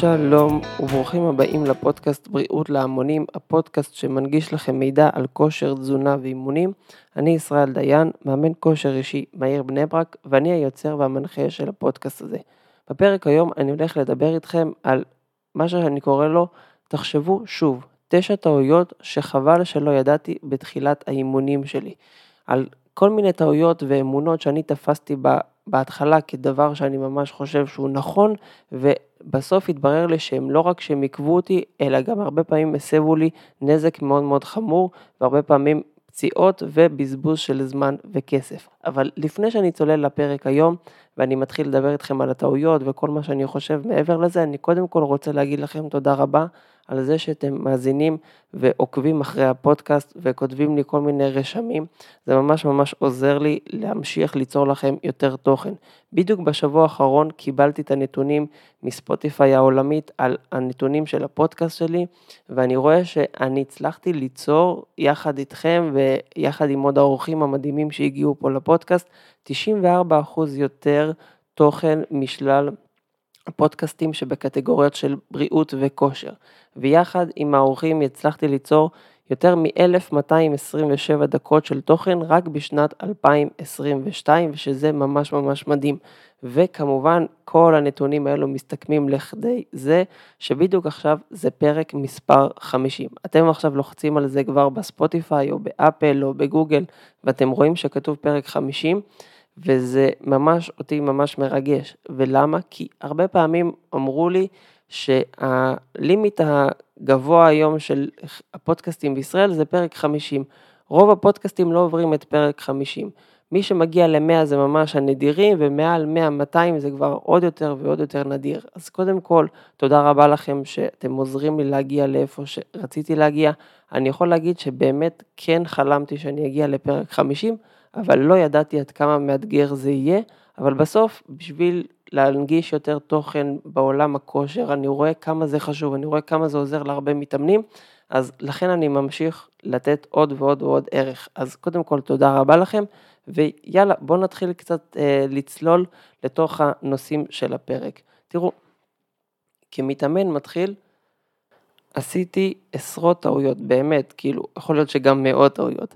שלום וברוכים הבאים לפודקאסט בריאות להמונים, הפודקאסט שמנגיש לכם מידע על כושר, תזונה ואימונים. אני ישראל דיין, מאמן כושר אישי בעיר בני ברק, ואני היוצר והמנחה של הפודקאסט הזה. בפרק היום אני הולך לדבר איתכם על מה שאני קורא לו, תחשבו שוב, תשע טעויות שחבל שלא ידעתי בתחילת האימונים שלי. על כל מיני טעויות ואמונות שאני תפסתי בהתחלה כדבר שאני ממש חושב שהוא נכון, ובסוף התברר לי שהם לא רק שהם עיכבו אותי, אלא גם הרבה פעמים הסבו לי נזק מאוד מאוד חמור, והרבה פעמים פציעות ובזבוז של זמן וכסף. אבל לפני שאני צולל לפרק היום, ואני מתחיל לדבר איתכם על הטעויות וכל מה שאני חושב מעבר לזה, אני קודם כל רוצה להגיד לכם תודה רבה על זה שאתם מאזינים ועוקבים אחרי הפודקאסט וכותבים לי כל מיני רשמים, זה ממש ממש עוזר לי להמשיך ליצור לכם יותר תוכן. בדיוק בשבוע האחרון קיבלתי את הנתונים מספוטיפיי העולמית על הנתונים של הפודקאסט שלי, ואני רואה שאני הצלחתי ליצור יחד איתכם ויחד עם עוד האורחים המדהימים שהגיעו פה לפודקאסט, 94% יותר תוכן משלל הפודקאסטים שבקטגוריות של בריאות וכושר. ויחד עם האורחים הצלחתי ליצור יותר מ-1227 דקות של תוכן רק בשנת 2022, ושזה ממש ממש מדהים. וכמובן, כל הנתונים האלו מסתכמים לכדי זה שבדיוק עכשיו זה פרק מספר 50. אתם עכשיו לוחצים על זה כבר בספוטיפיי או באפל או בגוגל, ואתם רואים שכתוב פרק 50. וזה ממש אותי ממש מרגש. ולמה? כי הרבה פעמים אמרו לי שהלימיט הגבוה היום של הפודקאסטים בישראל זה פרק 50. רוב הפודקאסטים לא עוברים את פרק 50. מי שמגיע ל-100 זה ממש הנדירים, ומעל 100-200 זה כבר עוד יותר ועוד יותר נדיר. אז קודם כל, תודה רבה לכם שאתם עוזרים לי להגיע לאיפה שרציתי להגיע. אני יכול להגיד שבאמת כן חלמתי שאני אגיע לפרק 50, אבל לא ידעתי עד כמה מאתגר זה יהיה, אבל בסוף, בשביל להנגיש יותר תוכן בעולם הכושר, אני רואה כמה זה חשוב, אני רואה כמה זה עוזר להרבה מתאמנים, אז לכן אני ממשיך לתת עוד ועוד ועוד ערך. אז קודם כל, תודה רבה לכם, ויאללה, בואו נתחיל קצת אה, לצלול לתוך הנושאים של הפרק. תראו, כמתאמן מתחיל, עשיתי עשרות טעויות, באמת, כאילו, יכול להיות שגם מאות טעויות.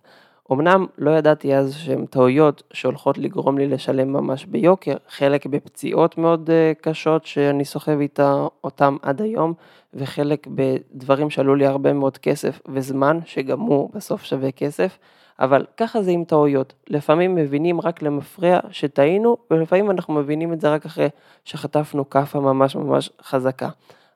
אמנם לא ידעתי אז שהן טעויות שהולכות לגרום לי לשלם ממש ביוקר, חלק בפציעות מאוד אה, קשות שאני סוחב איתה אותם עד היום, וחלק בדברים שעלו לי הרבה מאוד כסף וזמן, שגם הוא בסוף שווה כסף, אבל ככה זה עם טעויות. לפעמים מבינים רק למפרע שטעינו, ולפעמים אנחנו מבינים את זה רק אחרי שחטפנו כאפה ממש ממש חזקה.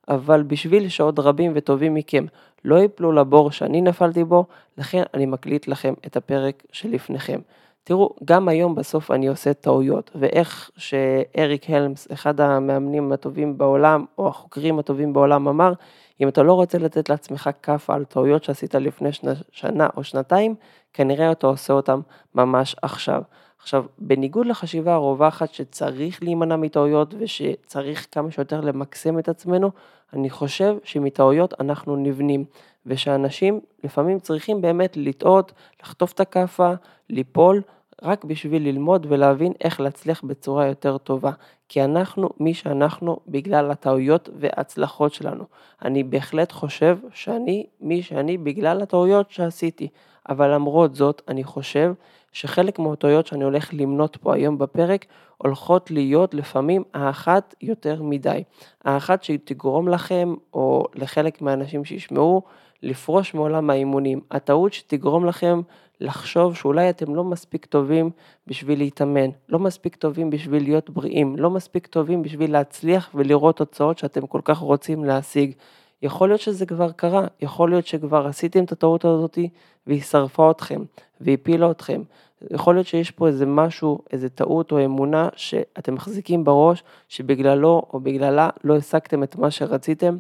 אבל בשביל שעוד רבים וטובים מכם לא יפלו לבור שאני נפלתי בו, לכן אני מקליט לכם את הפרק שלפניכם. תראו, גם היום בסוף אני עושה טעויות, ואיך שאריק הלמס, אחד המאמנים הטובים בעולם, או החוקרים הטובים בעולם, אמר, אם אתה לא רוצה לתת לעצמך כאפה על טעויות שעשית לפני שנה, שנה או שנתיים, כנראה אתה עושה אותם ממש עכשיו. עכשיו, בניגוד לחשיבה הרווחת שצריך להימנע מטעויות ושצריך כמה שיותר למקסם את עצמנו, אני חושב שמטעויות אנחנו נבנים, ושאנשים לפעמים צריכים באמת לטעות, לחטוף את הכאפה, ליפול, רק בשביל ללמוד ולהבין איך להצליח בצורה יותר טובה. כי אנחנו מי שאנחנו בגלל הטעויות וההצלחות שלנו. אני בהחלט חושב שאני מי שאני בגלל הטעויות שעשיתי. אבל למרות זאת, אני חושב שחלק מהטעויות שאני הולך למנות פה היום בפרק, הולכות להיות לפעמים האחת יותר מדי. האחת שתגרום לכם, או לחלק מהאנשים שישמעו, לפרוש מעולם האימונים. הטעות שתגרום לכם לחשוב שאולי אתם לא מספיק טובים בשביל להתאמן, לא מספיק טובים בשביל להיות בריאים, לא מספיק טובים בשביל להצליח ולראות תוצאות שאתם כל כך רוצים להשיג. יכול להיות שזה כבר קרה, יכול להיות שכבר עשיתם את הטעות הזאת והיא שרפה אתכם והפילה אתכם. יכול להיות שיש פה איזה משהו, איזה טעות או אמונה שאתם מחזיקים בראש, שבגללו או בגללה לא השגתם את מה שרציתם,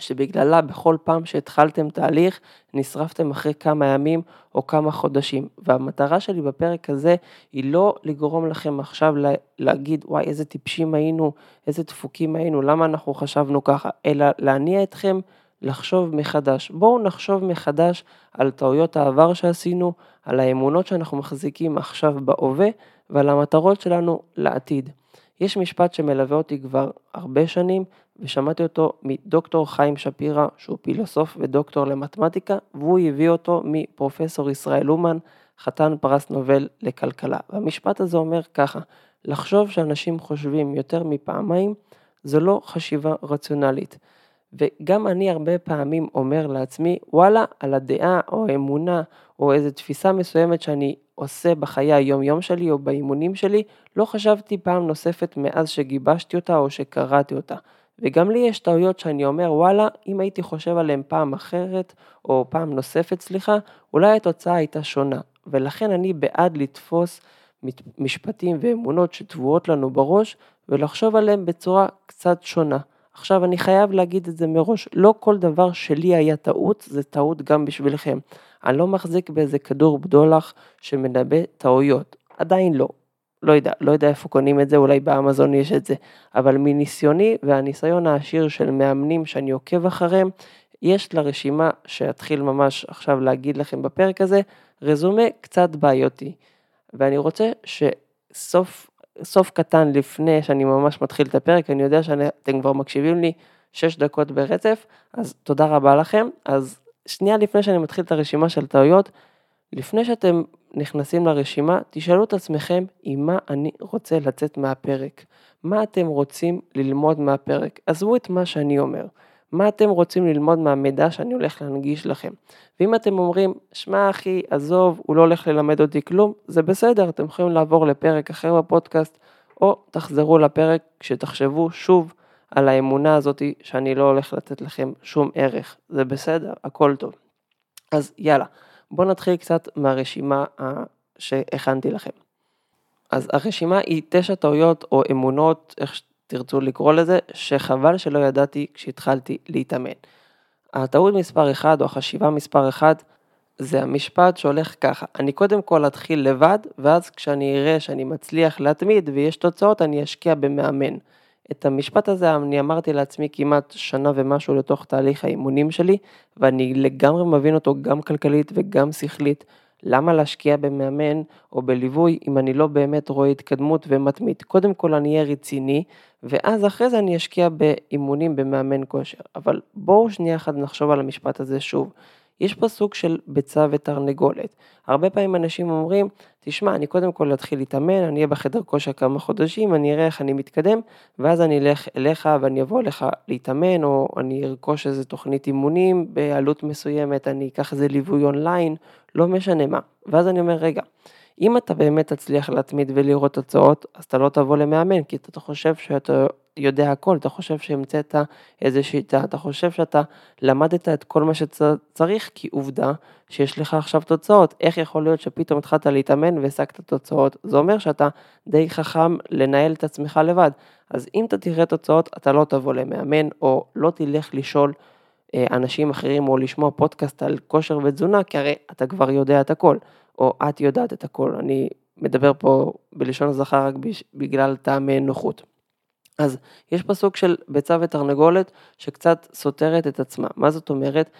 שבגללה בכל פעם שהתחלתם תהליך, נשרפתם אחרי כמה ימים או כמה חודשים. והמטרה שלי בפרק הזה היא לא לגרום לכם עכשיו להגיד, וואי, איזה טיפשים היינו, איזה דפוקים היינו, למה אנחנו חשבנו ככה, אלא להניע אתכם לחשוב מחדש. בואו נחשוב מחדש על טעויות העבר שעשינו, על האמונות שאנחנו מחזיקים עכשיו בהווה ועל המטרות שלנו לעתיד. יש משפט שמלווה אותי כבר הרבה שנים, ושמעתי אותו מדוקטור חיים שפירא, שהוא פילוסוף ודוקטור למתמטיקה, והוא הביא אותו מפרופסור ישראל אומן, חתן פרס נובל לכלכלה. והמשפט הזה אומר ככה, לחשוב שאנשים חושבים יותר מפעמיים, זו לא חשיבה רציונלית. וגם אני הרבה פעמים אומר לעצמי, וואלה, על הדעה או האמונה או איזו תפיסה מסוימת שאני עושה בחיי היום-יום שלי או באימונים שלי, לא חשבתי פעם נוספת מאז שגיבשתי אותה או שקראתי אותה. וגם לי יש טעויות שאני אומר, וואלה, אם הייתי חושב עליהן פעם אחרת, או פעם נוספת, סליחה, אולי התוצאה הייתה שונה. ולכן אני בעד לתפוס משפטים ואמונות שטבועות לנו בראש, ולחשוב עליהם בצורה קצת שונה. עכשיו אני חייב להגיד את זה מראש, לא כל דבר שלי היה טעות, זה טעות גם בשבילכם. אני לא מחזיק באיזה כדור בדולח שמנבא טעויות, עדיין לא. לא יודע, לא יודע איפה קונים את זה, אולי באמזון יש את זה, אבל מניסיוני והניסיון העשיר של מאמנים שאני עוקב אחריהם, יש לרשימה שאתחיל ממש עכשיו להגיד לכם בפרק הזה, רזומה קצת בעייתי. ואני רוצה שסוף סוף קטן לפני שאני ממש מתחיל את הפרק, אני יודע שאתם כבר מקשיבים לי 6 דקות ברצף, אז תודה רבה לכם. אז שנייה לפני שאני מתחיל את הרשימה של טעויות, לפני שאתם נכנסים לרשימה, תשאלו את עצמכם עם מה אני רוצה לצאת מהפרק. מה אתם רוצים ללמוד מהפרק? עזבו את מה שאני אומר. מה אתם רוצים ללמוד מהמידע שאני הולך להנגיש לכם. ואם אתם אומרים, שמע אחי, עזוב, הוא לא הולך ללמד אותי כלום, זה בסדר, אתם יכולים לעבור לפרק אחר בפודקאסט, או תחזרו לפרק כשתחשבו שוב על האמונה הזאת שאני לא הולך לתת לכם שום ערך, זה בסדר, הכל טוב. אז יאללה, בואו נתחיל קצת מהרשימה שהכנתי לכם. אז הרשימה היא תשע טעויות או אמונות, איך תרצו לקרוא לזה, שחבל שלא ידעתי כשהתחלתי להתאמן. הטעות מספר 1 או החשיבה מספר 1 זה המשפט שהולך ככה, אני קודם כל אתחיל לבד, ואז כשאני אראה שאני מצליח להתמיד ויש תוצאות, אני אשקיע במאמן. את המשפט הזה אני אמרתי לעצמי כמעט שנה ומשהו לתוך תהליך האימונים שלי, ואני לגמרי מבין אותו גם כלכלית וגם שכלית. למה להשקיע במאמן או בליווי אם אני לא באמת רואה התקדמות ומתמיד? קודם כל אני אהיה רציני, ואז אחרי זה אני אשקיע באימונים במאמן כושר. אבל בואו שנייה אחת נחשוב על המשפט הזה שוב. יש פה סוג של ביצה ותרנגולת. הרבה פעמים אנשים אומרים, תשמע, אני קודם כל אתחיל להתאמן, אני אהיה בחדר כושר כמה חודשים, אני אראה איך אני מתקדם, ואז אני אלך אליך ואני אבוא אליך להתאמן, או אני ארכוש איזה תוכנית אימונים בעלות מסוימת, אני אקח איזה ליווי אונליין, לא משנה מה. ואז אני אומר, רגע, אם אתה באמת תצליח להתמיד ולראות תוצאות, אז אתה לא תבוא למאמן, כי אתה חושב שאתה יודע הכל, אתה חושב שהמצאת איזה שיטה, אתה חושב שאתה למדת את כל מה שצריך, כי עובדה שיש לך עכשיו תוצאות. איך יכול להיות שפתאום התחלת להתאמן והשגת תוצאות? זה אומר שאתה די חכם לנהל את עצמך לבד. אז אם אתה תראה תוצאות, אתה לא תבוא למאמן, או לא תלך לשאול אנשים אחרים, או לשמוע פודקאסט על כושר ותזונה, כי הרי אתה כבר יודע את הכל. או את יודעת את הכל, אני מדבר פה בלשון הזכר רק בגלל טעמי נוחות. אז יש פה סוג של ביצה ותרנגולת שקצת סותרת את עצמה. מה זאת אומרת?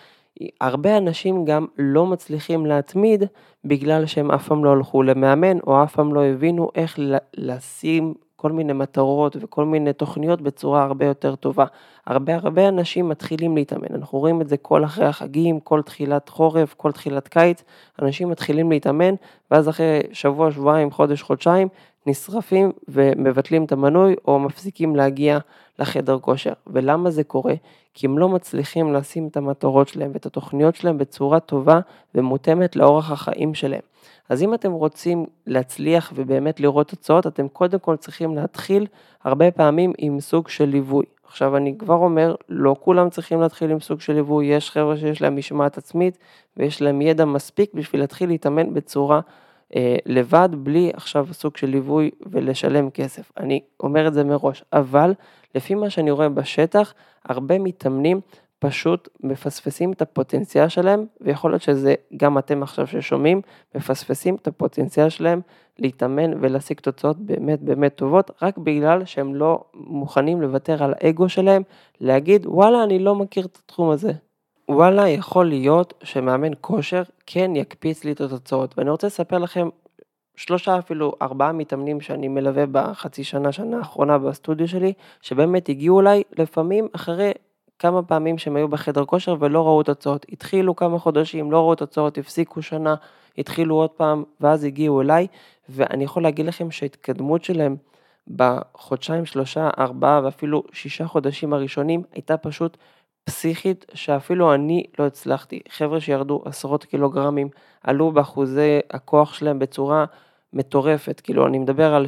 הרבה אנשים גם לא מצליחים להתמיד בגלל שהם אף פעם לא הלכו למאמן או אף פעם לא הבינו איך לשים כל מיני מטרות וכל מיני תוכניות בצורה הרבה יותר טובה. הרבה הרבה אנשים מתחילים להתאמן, אנחנו רואים את זה כל אחרי החגים, כל תחילת חורף, כל תחילת קיץ, אנשים מתחילים להתאמן, ואז אחרי שבוע, שבועיים, חודש, חודשיים, נשרפים ומבטלים את המנוי או מפסיקים להגיע לחדר כושר. ולמה זה קורה? כי הם לא מצליחים לשים את המטרות שלהם ואת התוכניות שלהם בצורה טובה ומותאמת לאורח החיים שלהם. אז אם אתם רוצים להצליח ובאמת לראות תוצאות, אתם קודם כל צריכים להתחיל הרבה פעמים עם סוג של ליווי. עכשיו אני כבר אומר, לא כולם צריכים להתחיל עם סוג של ליווי, יש חבר'ה שיש להם משמעת עצמית ויש להם ידע מספיק בשביל להתחיל להתאמן בצורה אה, לבד, בלי עכשיו סוג של ליווי ולשלם כסף. אני אומר את זה מראש, אבל לפי מה שאני רואה בשטח, הרבה מתאמנים פשוט מפספסים את הפוטנציאל שלהם, ויכול להיות שזה גם אתם עכשיו ששומעים, מפספסים את הפוטנציאל שלהם להתאמן ולהשיג תוצאות באמת באמת טובות, רק בגלל שהם לא מוכנים לוותר על האגו שלהם, להגיד וואלה אני לא מכיר את התחום הזה. וואלה יכול להיות שמאמן כושר כן יקפיץ לי את התוצאות, ואני רוצה לספר לכם שלושה אפילו ארבעה מתאמנים שאני מלווה בחצי שנה, שנה האחרונה בסטודיו שלי, שבאמת הגיעו אליי לפעמים אחרי כמה פעמים שהם היו בחדר כושר ולא ראו תוצאות. התחילו כמה חודשים, לא ראו תוצאות, הפסיקו שנה, התחילו עוד פעם, ואז הגיעו אליי, ואני יכול להגיד לכם שההתקדמות שלהם בחודשיים, שלושה, ארבעה ואפילו שישה חודשים הראשונים הייתה פשוט פסיכית שאפילו אני לא הצלחתי. חבר'ה שירדו עשרות קילוגרמים, עלו באחוזי הכוח שלהם בצורה מטורפת, כאילו אני מדבר על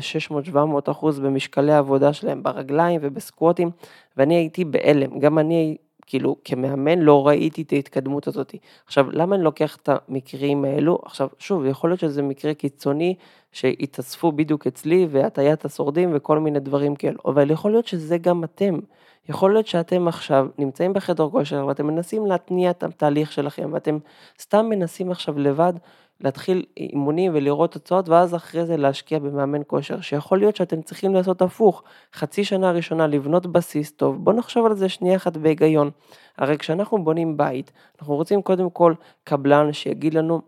600-700 אחוז במשקלי העבודה שלהם ברגליים ובסקווטים, ואני הייתי בהלם, גם אני כאילו כמאמן לא ראיתי את ההתקדמות הזאת. עכשיו, למה אני לוקח את המקרים האלו? עכשיו, שוב, יכול להיות שזה מקרה קיצוני שהתאספו בדיוק אצלי והטיית השורדים וכל מיני דברים כאלו, אבל יכול להיות שזה גם אתם. יכול להיות שאתם עכשיו נמצאים בחדר כושר ואתם מנסים להתניע את התהליך שלכם ואתם סתם מנסים עכשיו לבד להתחיל אימונים ולראות תוצאות ואז אחרי זה להשקיע במאמן כושר שיכול להיות שאתם צריכים לעשות הפוך. חצי שנה ראשונה לבנות בסיס טוב. בוא נחשוב על זה שנייה אחת בהיגיון. הרי כשאנחנו בונים בית אנחנו רוצים קודם כל קבלן שיגיד לנו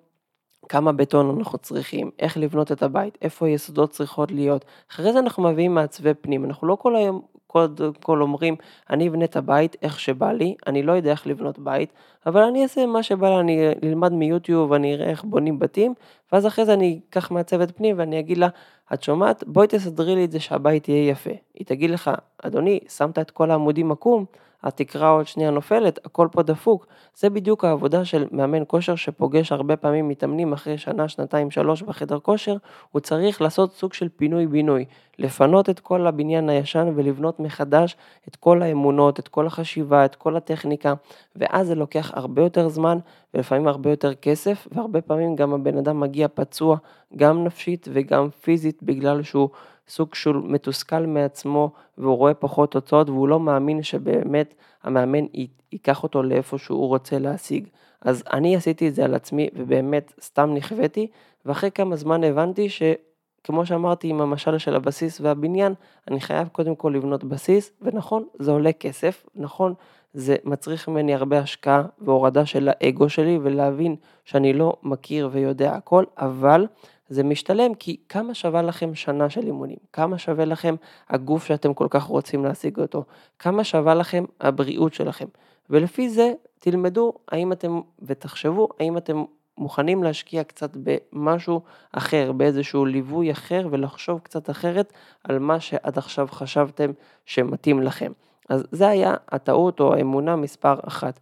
כמה בטון אנחנו צריכים, איך לבנות את הבית, איפה היסודות צריכות להיות. אחרי זה אנחנו מביאים מעצבי פנים, אנחנו לא כל היום קודם כל אומרים, אני אבנה את הבית איך שבא לי, אני לא יודע איך לבנות בית, אבל אני אעשה מה שבא לי, אני אלמד מיוטיוב, ואני אראה איך בונים בתים, ואז אחרי זה אני אקח מהצוות פנים ואני אגיד לה, את שומעת? בואי תסדרי לי את זה שהבית יהיה יפה. היא תגיד לך, אדוני, שמת את כל העמודים עקום? התקרה עוד שנייה נופלת, הכל פה דפוק. זה בדיוק העבודה של מאמן כושר שפוגש הרבה פעמים מתאמנים אחרי שנה, שנתיים, שלוש בחדר כושר, הוא צריך לעשות סוג של פינוי-בינוי, לפנות את כל הבניין הישן ולבנות מחדש את כל האמונות, את כל החשיבה, את כל הטכניקה, ואז זה לוקח הרבה יותר זמן ולפעמים הרבה יותר כסף, והרבה פעמים גם הבן אדם מגיע פצוע, גם נפשית וגם פיזית, בגלל שהוא סוג של מתוסכל מעצמו והוא רואה פחות תוצאות והוא לא מאמין שבאמת המאמן ייקח אותו לאיפה שהוא רוצה להשיג. אז אני עשיתי את זה על עצמי ובאמת סתם נכוויתי ואחרי כמה זמן הבנתי שכמו שאמרתי עם המשל של הבסיס והבניין, אני חייב קודם כל לבנות בסיס ונכון זה עולה כסף, נכון זה מצריך ממני הרבה השקעה והורדה של האגו שלי ולהבין שאני לא מכיר ויודע הכל, אבל זה משתלם כי כמה שווה לכם שנה של אימונים? כמה שווה לכם הגוף שאתם כל כך רוצים להשיג אותו? כמה שווה לכם הבריאות שלכם? ולפי זה תלמדו האם אתם, ותחשבו האם אתם מוכנים להשקיע קצת במשהו אחר, באיזשהו ליווי אחר ולחשוב קצת אחרת על מה שעד עכשיו חשבתם שמתאים לכם. אז זה היה הטעות או האמונה מספר אחת.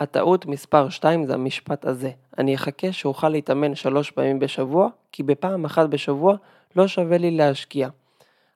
הטעות מספר 2 זה המשפט הזה, אני אחכה שאוכל להתאמן שלוש פעמים בשבוע, כי בפעם אחת בשבוע לא שווה לי להשקיע.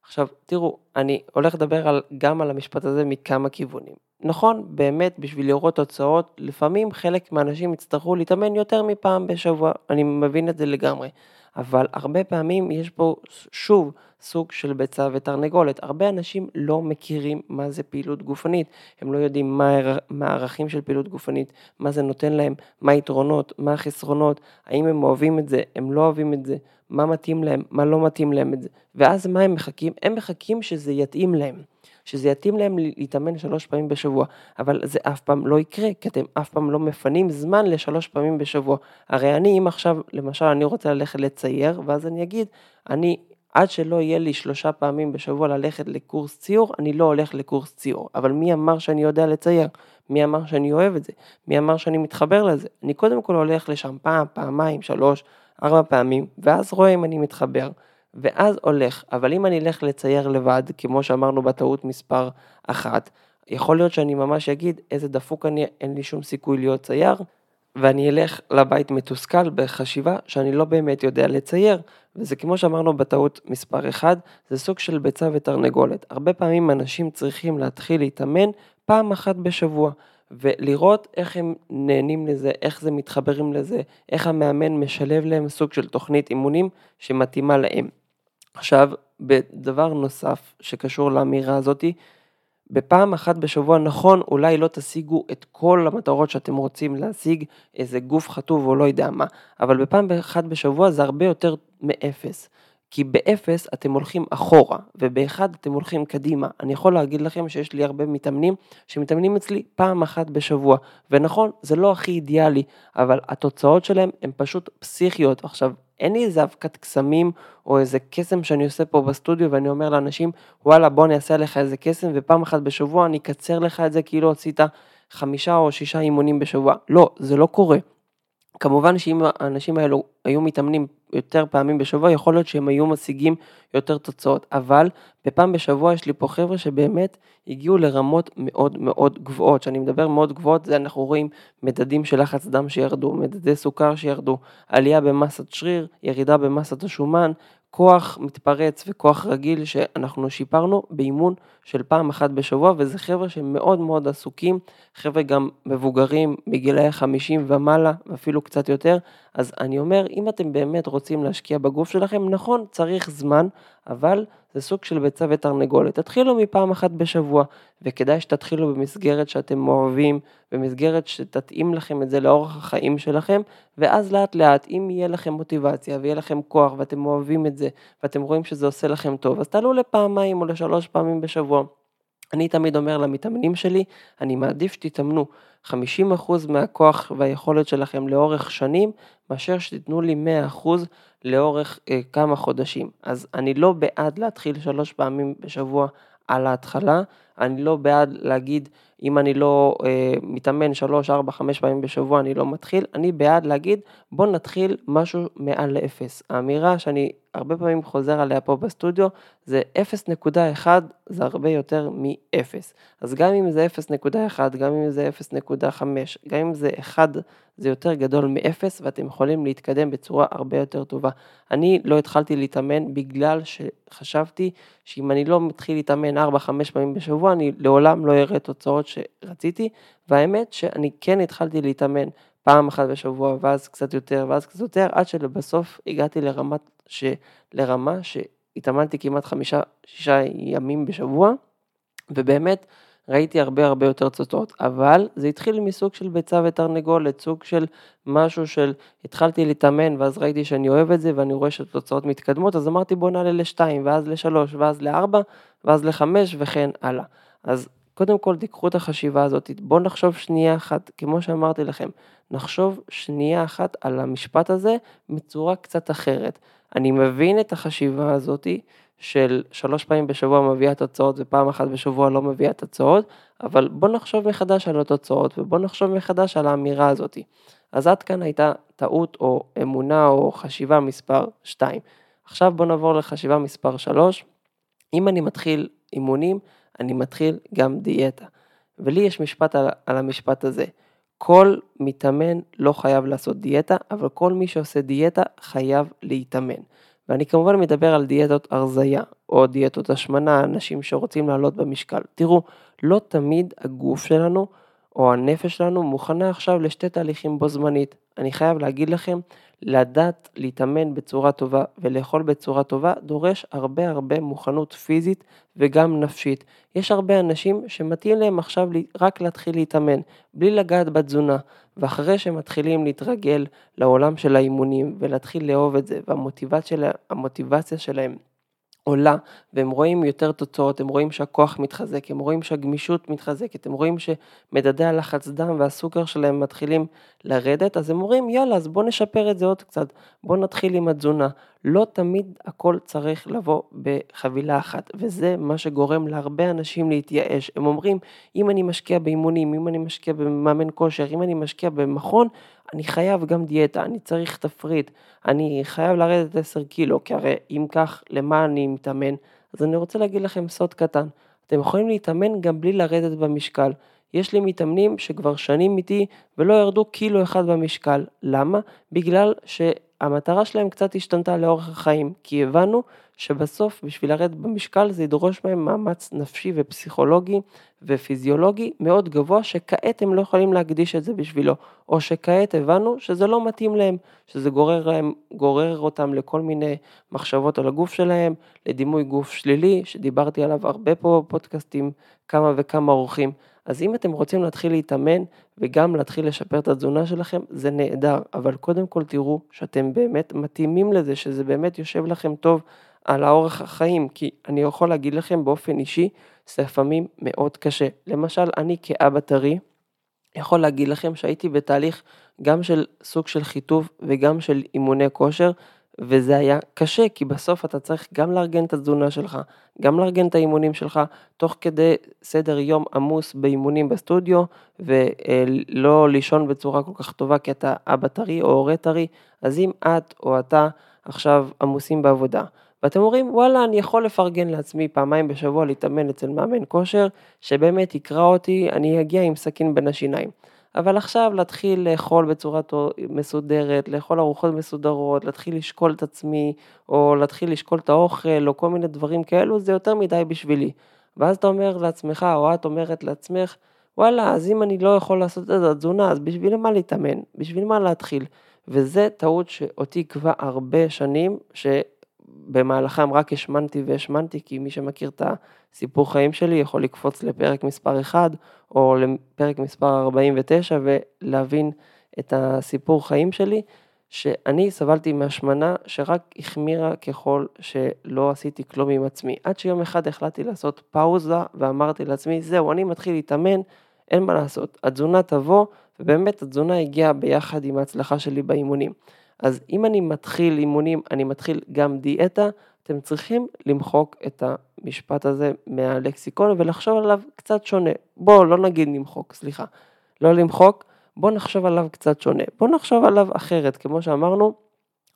עכשיו, תראו, אני הולך לדבר על, גם על המשפט הזה מכמה כיוונים. נכון, באמת, בשביל לראות תוצאות, לפעמים חלק מהאנשים יצטרכו להתאמן יותר מפעם בשבוע, אני מבין את זה לגמרי. אבל הרבה פעמים יש פה שוב סוג של ביצה ותרנגולת. הרבה אנשים לא מכירים מה זה פעילות גופנית, הם לא יודעים מה, הערכים של פעילות גופנית, מה זה נותן להם, מה היתרונות, מה החסרונות, האם הם אוהבים את זה, הם לא אוהבים את זה, מה מתאים להם, מה לא מתאים להם את זה. ואז מה הם מחכים? הם מחכים שזה יתאים להם. שזה יתאים להם להתאמן שלוש פעמים בשבוע, אבל זה אף פעם לא יקרה, כי אתם אף פעם לא מפנים זמן לשלוש פעמים בשבוע. הרי אני, אם עכשיו, למשל, אני רוצה ללכת לצייר, ואז אני אגיד, אני, עד שלא יהיה לי שלושה פעמים בשבוע ללכת לקורס ציור, אני לא הולך לקורס ציור. אבל מי אמר שאני יודע לצייר? מי אמר שאני אוהב את זה? מי אמר שאני מתחבר לזה? אני קודם כל הולך לשם פעם, פעמיים, שלוש, ארבע פעמים, ואז רואה אם אני מתחבר. ואז הולך, אבל אם אני אלך לצייר לבד, כמו שאמרנו בטעות מספר אחת, יכול להיות שאני ממש אגיד איזה דפוק אני, אין לי שום סיכוי להיות צייר, ואני אלך לבית מתוסכל בחשיבה שאני לא באמת יודע לצייר, וזה כמו שאמרנו בטעות מספר 1, זה סוג של ביצה ותרנגולת. הרבה פעמים אנשים צריכים להתחיל להתאמן פעם אחת בשבוע, ולראות איך הם נהנים לזה, איך זה מתחברים לזה, איך המאמן משלב להם סוג של תוכנית אימונים שמתאימה להם. עכשיו, בדבר נוסף שקשור לאמירה הזאתי, בפעם אחת בשבוע, נכון, אולי לא תשיגו את כל המטרות שאתם רוצים להשיג, איזה גוף חטוב או לא יודע מה, אבל בפעם אחת בשבוע זה הרבה יותר מאפס. כי באפס אתם הולכים אחורה, ובאחד אתם הולכים קדימה. אני יכול להגיד לכם שיש לי הרבה מתאמנים שמתאמנים אצלי פעם אחת בשבוע, ונכון, זה לא הכי אידיאלי, אבל התוצאות שלהם הן פשוט פסיכיות. עכשיו, אין לי איזה אבקת קסמים או איזה קסם שאני עושה פה בסטודיו ואני אומר לאנשים, וואלה בוא אני אעשה לך איזה קסם ופעם אחת בשבוע אני אקצר לך את זה כאילו עשית חמישה או שישה אימונים בשבוע. לא, זה לא קורה. כמובן שאם האנשים האלו היו מתאמנים יותר פעמים בשבוע, יכול להיות שהם היו משיגים יותר תוצאות, אבל בפעם בשבוע יש לי פה חבר'ה שבאמת הגיעו לרמות מאוד מאוד גבוהות, כשאני מדבר מאוד גבוהות, זה אנחנו רואים מדדים של לחץ דם שירדו, מדדי סוכר שירדו, עלייה במסת שריר, ירידה במסת השומן, כוח מתפרץ וכוח רגיל שאנחנו שיפרנו באימון של פעם אחת בשבוע וזה חבר'ה שהם מאוד מאוד עסוקים, חבר'ה גם מבוגרים מגילאי 50 ומעלה ואפילו קצת יותר, אז אני אומר אם אתם באמת רוצים להשקיע בגוף שלכם, נכון צריך זמן, אבל זה סוג של ביצה ותרנגולת. תתחילו מפעם אחת בשבוע, וכדאי שתתחילו במסגרת שאתם אוהבים, במסגרת שתתאים לכם את זה לאורח החיים שלכם, ואז לאט לאט, אם יהיה לכם מוטיבציה ויהיה לכם כוח ואתם אוהבים את זה, ואתם רואים שזה עושה לכם טוב, אז תעלו לפעמיים או לשלוש פעמים בשבוע. אני תמיד אומר למתאמנים שלי, אני מעדיף שתתאמנו 50% מהכוח והיכולת שלכם לאורך שנים, מאשר שתיתנו לי 100% לאורך אה, כמה חודשים. אז אני לא בעד להתחיל שלוש פעמים בשבוע על ההתחלה, אני לא בעד להגיד אם אני לא אה, מתאמן שלוש, ארבע, חמש פעמים בשבוע אני לא מתחיל, אני בעד להגיד בוא נתחיל משהו מעל לאפס. האמירה שאני הרבה פעמים חוזר עליה פה בסטודיו זה 0.1 זה הרבה יותר מ-0. אז גם אם זה 0.1, גם אם זה 0.5, גם אם זה 1 זה יותר גדול מ-0 ואתם יכולים להתקדם בצורה הרבה יותר טובה. אני לא התחלתי להתאמן בגלל שחשבתי שאם אני לא מתחיל להתאמן 4-5 פעמים בשבוע אני לעולם לא אראה תוצאות שרציתי, והאמת שאני כן התחלתי להתאמן פעם אחת בשבוע, ואז קצת יותר, ואז קצת יותר, עד שלבסוף הגעתי לרמת, ש... לרמה שהתאמנתי כמעט חמישה, שישה ימים בשבוע, ובאמת ראיתי הרבה הרבה יותר תוצאות, אבל זה התחיל מסוג של ביצה ותרנגולת, סוג של משהו של התחלתי להתאמן ואז ראיתי שאני אוהב את זה ואני רואה שהתוצאות מתקדמות, אז אמרתי בוא נעלה לשתיים, ואז לשלוש, ואז לארבע, ואז לחמש וכן הלאה. אז קודם כל תיקחו את החשיבה הזאת, בואו נחשוב שנייה אחת, כמו שאמרתי לכם, נחשוב שנייה אחת על המשפט הזה בצורה קצת אחרת. אני מבין את החשיבה הזאתי של שלוש פעמים בשבוע מביאה תוצאות ופעם אחת בשבוע לא מביאה תוצאות, אבל בואו נחשוב מחדש על התוצאות ובואו נחשוב מחדש על האמירה הזאתי. אז עד כאן הייתה טעות או אמונה או חשיבה מספר 2. עכשיו בואו נעבור לחשיבה מספר 3. אם אני מתחיל אימונים, אני מתחיל גם דיאטה. ולי יש משפט על, על המשפט הזה. כל מתאמן לא חייב לעשות דיאטה, אבל כל מי שעושה דיאטה חייב להתאמן. ואני כמובן מדבר על דיאטות הרזייה, או דיאטות השמנה, אנשים שרוצים לעלות במשקל. תראו, לא תמיד הגוף שלנו, או הנפש שלנו, מוכנה עכשיו לשתי תהליכים בו זמנית. אני חייב להגיד לכם, לדעת להתאמן בצורה טובה ולאכול בצורה טובה דורש הרבה הרבה מוכנות פיזית וגם נפשית. יש הרבה אנשים שמתאים להם עכשיו רק להתחיל להתאמן, בלי לגעת בתזונה, ואחרי שמתחילים להתרגל לעולם של האימונים ולהתחיל לאהוב את זה, והמוטיבציה שלהם עולה והם רואים יותר תוצאות, הם רואים שהכוח מתחזק, הם רואים שהגמישות מתחזקת, הם רואים שמדדי הלחץ דם והסוכר שלהם מתחילים לרדת, אז הם אומרים יאללה אז בוא נשפר את זה עוד קצת, בוא נתחיל עם התזונה. לא תמיד הכל צריך לבוא בחבילה אחת, וזה מה שגורם להרבה אנשים להתייאש. הם אומרים אם אני משקיע באימונים, אם אני משקיע במאמן כושר, אם אני משקיע במכון, אני חייב גם דיאטה, אני צריך תפריט, אני חייב לרדת 10 קילו, כי הרי אם כך, למה אני מתאמן? אז אני רוצה להגיד לכם סוד קטן, אתם יכולים להתאמן גם בלי לרדת במשקל. יש לי מתאמנים שכבר שנים איתי ולא ירדו קילו אחד במשקל. למה? בגלל שהמטרה שלהם קצת השתנתה לאורך החיים, כי הבנו שבסוף בשביל לרדת במשקל זה ידרוש מהם מאמץ נפשי ופסיכולוגי ופיזיולוגי מאוד גבוה שכעת הם לא יכולים להקדיש את זה בשבילו, או שכעת הבנו שזה לא מתאים להם, שזה גורר, להם, גורר אותם לכל מיני מחשבות על הגוף שלהם, לדימוי גוף שלילי, שדיברתי עליו הרבה פה בפודקאסטים, כמה וכמה אורחים. אז אם אתם רוצים להתחיל להתאמן וגם להתחיל לשפר את התזונה שלכם, זה נהדר, אבל קודם כל תראו שאתם באמת מתאימים לזה, שזה באמת יושב לכם טוב על האורח החיים, כי אני יכול להגיד לכם באופן אישי, זה לפעמים מאוד קשה. למשל, אני כאבא טרי, יכול להגיד לכם שהייתי בתהליך גם של סוג של חיטוב וגם של אימוני כושר, וזה היה קשה, כי בסוף אתה צריך גם לארגן את התזונה שלך, גם לארגן את האימונים שלך, תוך כדי סדר יום עמוס באימונים בסטודיו, ולא לישון בצורה כל כך טובה כי אתה אבא טרי או הורה טרי, אז אם את או אתה עכשיו עמוסים בעבודה, ואתם אומרים וואלה אני יכול לפרגן לעצמי פעמיים בשבוע להתאמן אצל מאמן כושר, שבאמת יקרא אותי, אני אגיע עם סכין בין השיניים. אבל עכשיו להתחיל לאכול בצורה מסודרת, לאכול ארוחות מסודרות, להתחיל לשקול את עצמי, או להתחיל לשקול את האוכל, או כל מיני דברים כאלו, זה יותר מדי בשבילי. ואז אתה אומר לעצמך, או את אומרת לעצמך, וואלה, אז אם אני לא יכול לעשות את התזונה, אז בשביל מה להתאמן? בשביל מה להתחיל? וזה טעות שאותי עקבה הרבה שנים, ש... במהלכם רק השמנתי והשמנתי, כי מי שמכיר את הסיפור חיים שלי יכול לקפוץ לפרק מספר 1 או לפרק מספר 49 ולהבין את הסיפור חיים שלי, שאני סבלתי מהשמנה שרק החמירה ככל שלא עשיתי כלום עם עצמי. עד שיום אחד החלטתי לעשות פאוזה ואמרתי לעצמי, זהו, אני מתחיל להתאמן, אין מה לעשות, התזונה תבוא, ובאמת התזונה הגיעה ביחד עם ההצלחה שלי באימונים. אז אם אני מתחיל אימונים, אני מתחיל גם דיאטה, אתם צריכים למחוק את המשפט הזה מהלקסיקון ולחשוב עליו קצת שונה. בואו לא נגיד למחוק, סליחה. לא למחוק, בואו נחשוב עליו קצת שונה. בואו נחשוב עליו אחרת, כמו שאמרנו,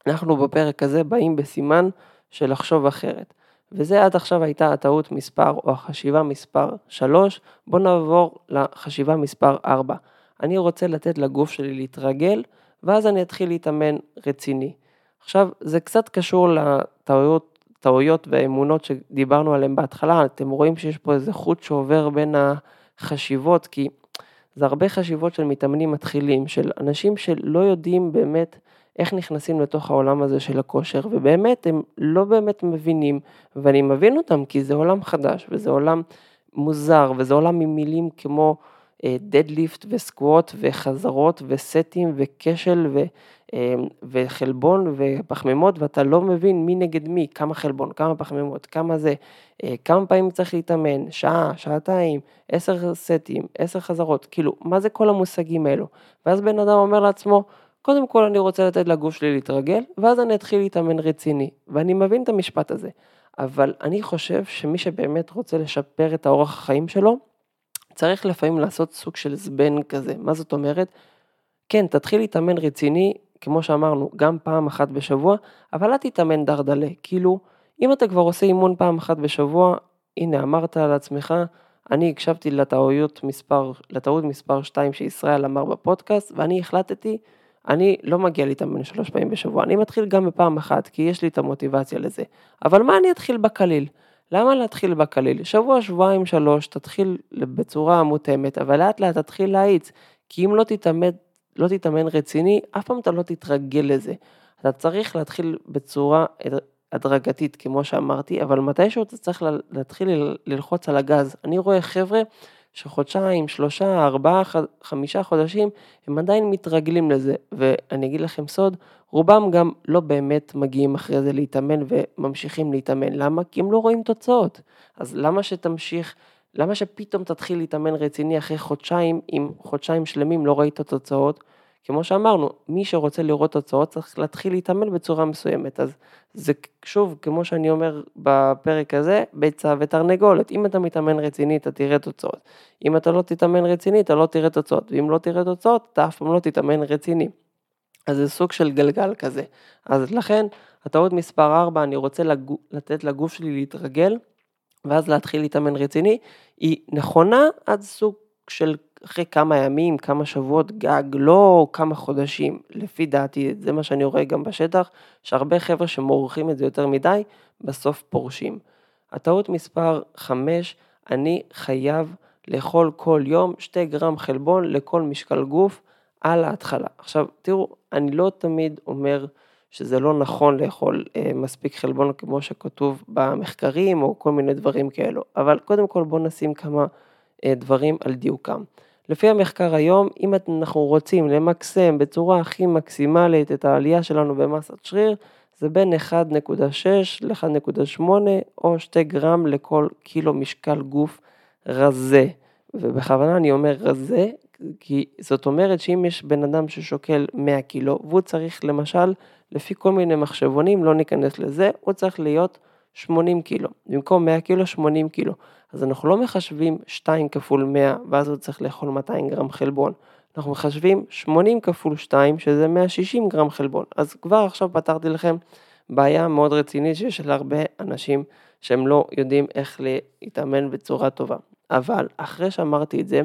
אנחנו בפרק הזה באים בסימן של לחשוב אחרת. וזה עד עכשיו הייתה הטעות מספר או החשיבה מספר 3, בואו נעבור לחשיבה מספר 4. אני רוצה לתת לגוף שלי להתרגל ואז אני אתחיל להתאמן רציני. עכשיו, זה קצת קשור לטעויות טעויות והאמונות שדיברנו עליהן בהתחלה, אתם רואים שיש פה איזה חוט שעובר בין החשיבות, כי זה הרבה חשיבות של מתאמנים מתחילים, של אנשים שלא יודעים באמת איך נכנסים לתוך העולם הזה של הכושר, ובאמת הם לא באמת מבינים, ואני מבין אותם כי זה עולם חדש, וזה עולם מוזר, וזה עולם עם מילים כמו דדליפט וסקווט וחזרות וסטים וכשל ו, אה, וחלבון ופחמימות ואתה לא מבין מי נגד מי, כמה חלבון, כמה פחמימות, כמה זה, אה, כמה פעמים צריך להתאמן, שעה, שעתיים, עשר סטים, עשר חזרות, כאילו, מה זה כל המושגים האלו? ואז בן אדם אומר לעצמו, קודם כל אני רוצה לתת לגוף שלי להתרגל, ואז אני אתחיל להתאמן רציני, ואני מבין את המשפט הזה. אבל אני חושב שמי שבאמת רוצה לשפר את האורח החיים שלו, צריך לפעמים לעשות סוג של זבן כזה. מה זאת אומרת? כן, תתחיל להתאמן רציני, כמו שאמרנו, גם פעם אחת בשבוע, אבל אל תתאמן דרדלה. כאילו, אם אתה כבר עושה אימון פעם אחת בשבוע, הנה, אמרת לעצמך, אני הקשבתי לטעויות מספר, לטעות מספר 2 שישראל אמר בפודקאסט, ואני החלטתי, אני לא מגיע להתאמן שלוש פעמים בשבוע, אני מתחיל גם בפעם אחת, כי יש לי את המוטיבציה לזה. אבל מה אני אתחיל בקליל? למה להתחיל בקליל? שבוע, שבועיים, שלוש, תתחיל בצורה מותאמת, אבל לאט לאט תתחיל להאיץ, כי אם לא תתאמן, לא תתאמן רציני, אף פעם אתה לא תתרגל לזה. אתה צריך להתחיל בצורה הדרגתית, כמו שאמרתי, אבל מתישהו אתה צריך להתחיל ללחוץ על הגז. אני רואה חבר'ה שחודשיים, שלושה, ארבעה, חמישה חודשים, הם עדיין מתרגלים לזה, ואני אגיד לכם סוד, רובם גם לא באמת מגיעים אחרי זה להתאמן וממשיכים להתאמן. למה? כי הם לא רואים תוצאות. אז למה שתמשיך, למה שפתאום תתחיל להתאמן רציני אחרי חודשיים, אם חודשיים שלמים לא ראית תוצאות? כמו שאמרנו, מי שרוצה לראות תוצאות צריך להתחיל להתאמן בצורה מסוימת. אז זה שוב, כמו שאני אומר בפרק הזה, ביצה ותרנגולת. אם אתה מתאמן רציני, אתה תראה תוצאות. אם אתה לא תתאמן רציני, אתה לא תראה תוצאות. ואם לא תראה תוצאות, אתה אף פעם לא תתאמן רציני. אז זה סוג של גלגל כזה. אז לכן, הטעות מספר 4, אני רוצה לגו, לתת לגוף שלי להתרגל, ואז להתחיל להתאמן רציני, היא נכונה עד סוג של אחרי כמה ימים, כמה שבועות גג, לא כמה חודשים, לפי דעתי, זה מה שאני רואה גם בשטח, שהרבה חבר'ה שמורחים את זה יותר מדי, בסוף פורשים. הטעות מספר 5, אני חייב לאכול כל יום 2 גרם חלבון לכל משקל גוף על ההתחלה. עכשיו, תראו, אני לא תמיד אומר שזה לא נכון לאכול אה, מספיק חלבון כמו שכתוב במחקרים או כל מיני דברים כאלו, אבל קודם כל בואו נשים כמה דברים על דיוקם. לפי המחקר היום, אם אנחנו רוצים למקסם בצורה הכי מקסימלית את העלייה שלנו במסת שריר, זה בין 1.6 ל-1.8 או 2 גרם לכל קילו משקל גוף רזה. ובכוונה אני אומר רזה, כי זאת אומרת שאם יש בן אדם ששוקל 100 קילו, והוא צריך למשל, לפי כל מיני מחשבונים, לא ניכנס לזה, הוא צריך להיות 80 קילו. במקום 100 קילו, 80 קילו. אז אנחנו לא מחשבים 2 כפול 100, ואז הוא צריך לאכול 200 גרם חלבון. אנחנו מחשבים 80 כפול 2, שזה 160 גרם חלבון. אז כבר עכשיו פתרתי לכם בעיה מאוד רצינית שיש להרבה אנשים שהם לא יודעים איך להתאמן בצורה טובה. אבל אחרי שאמרתי את זה,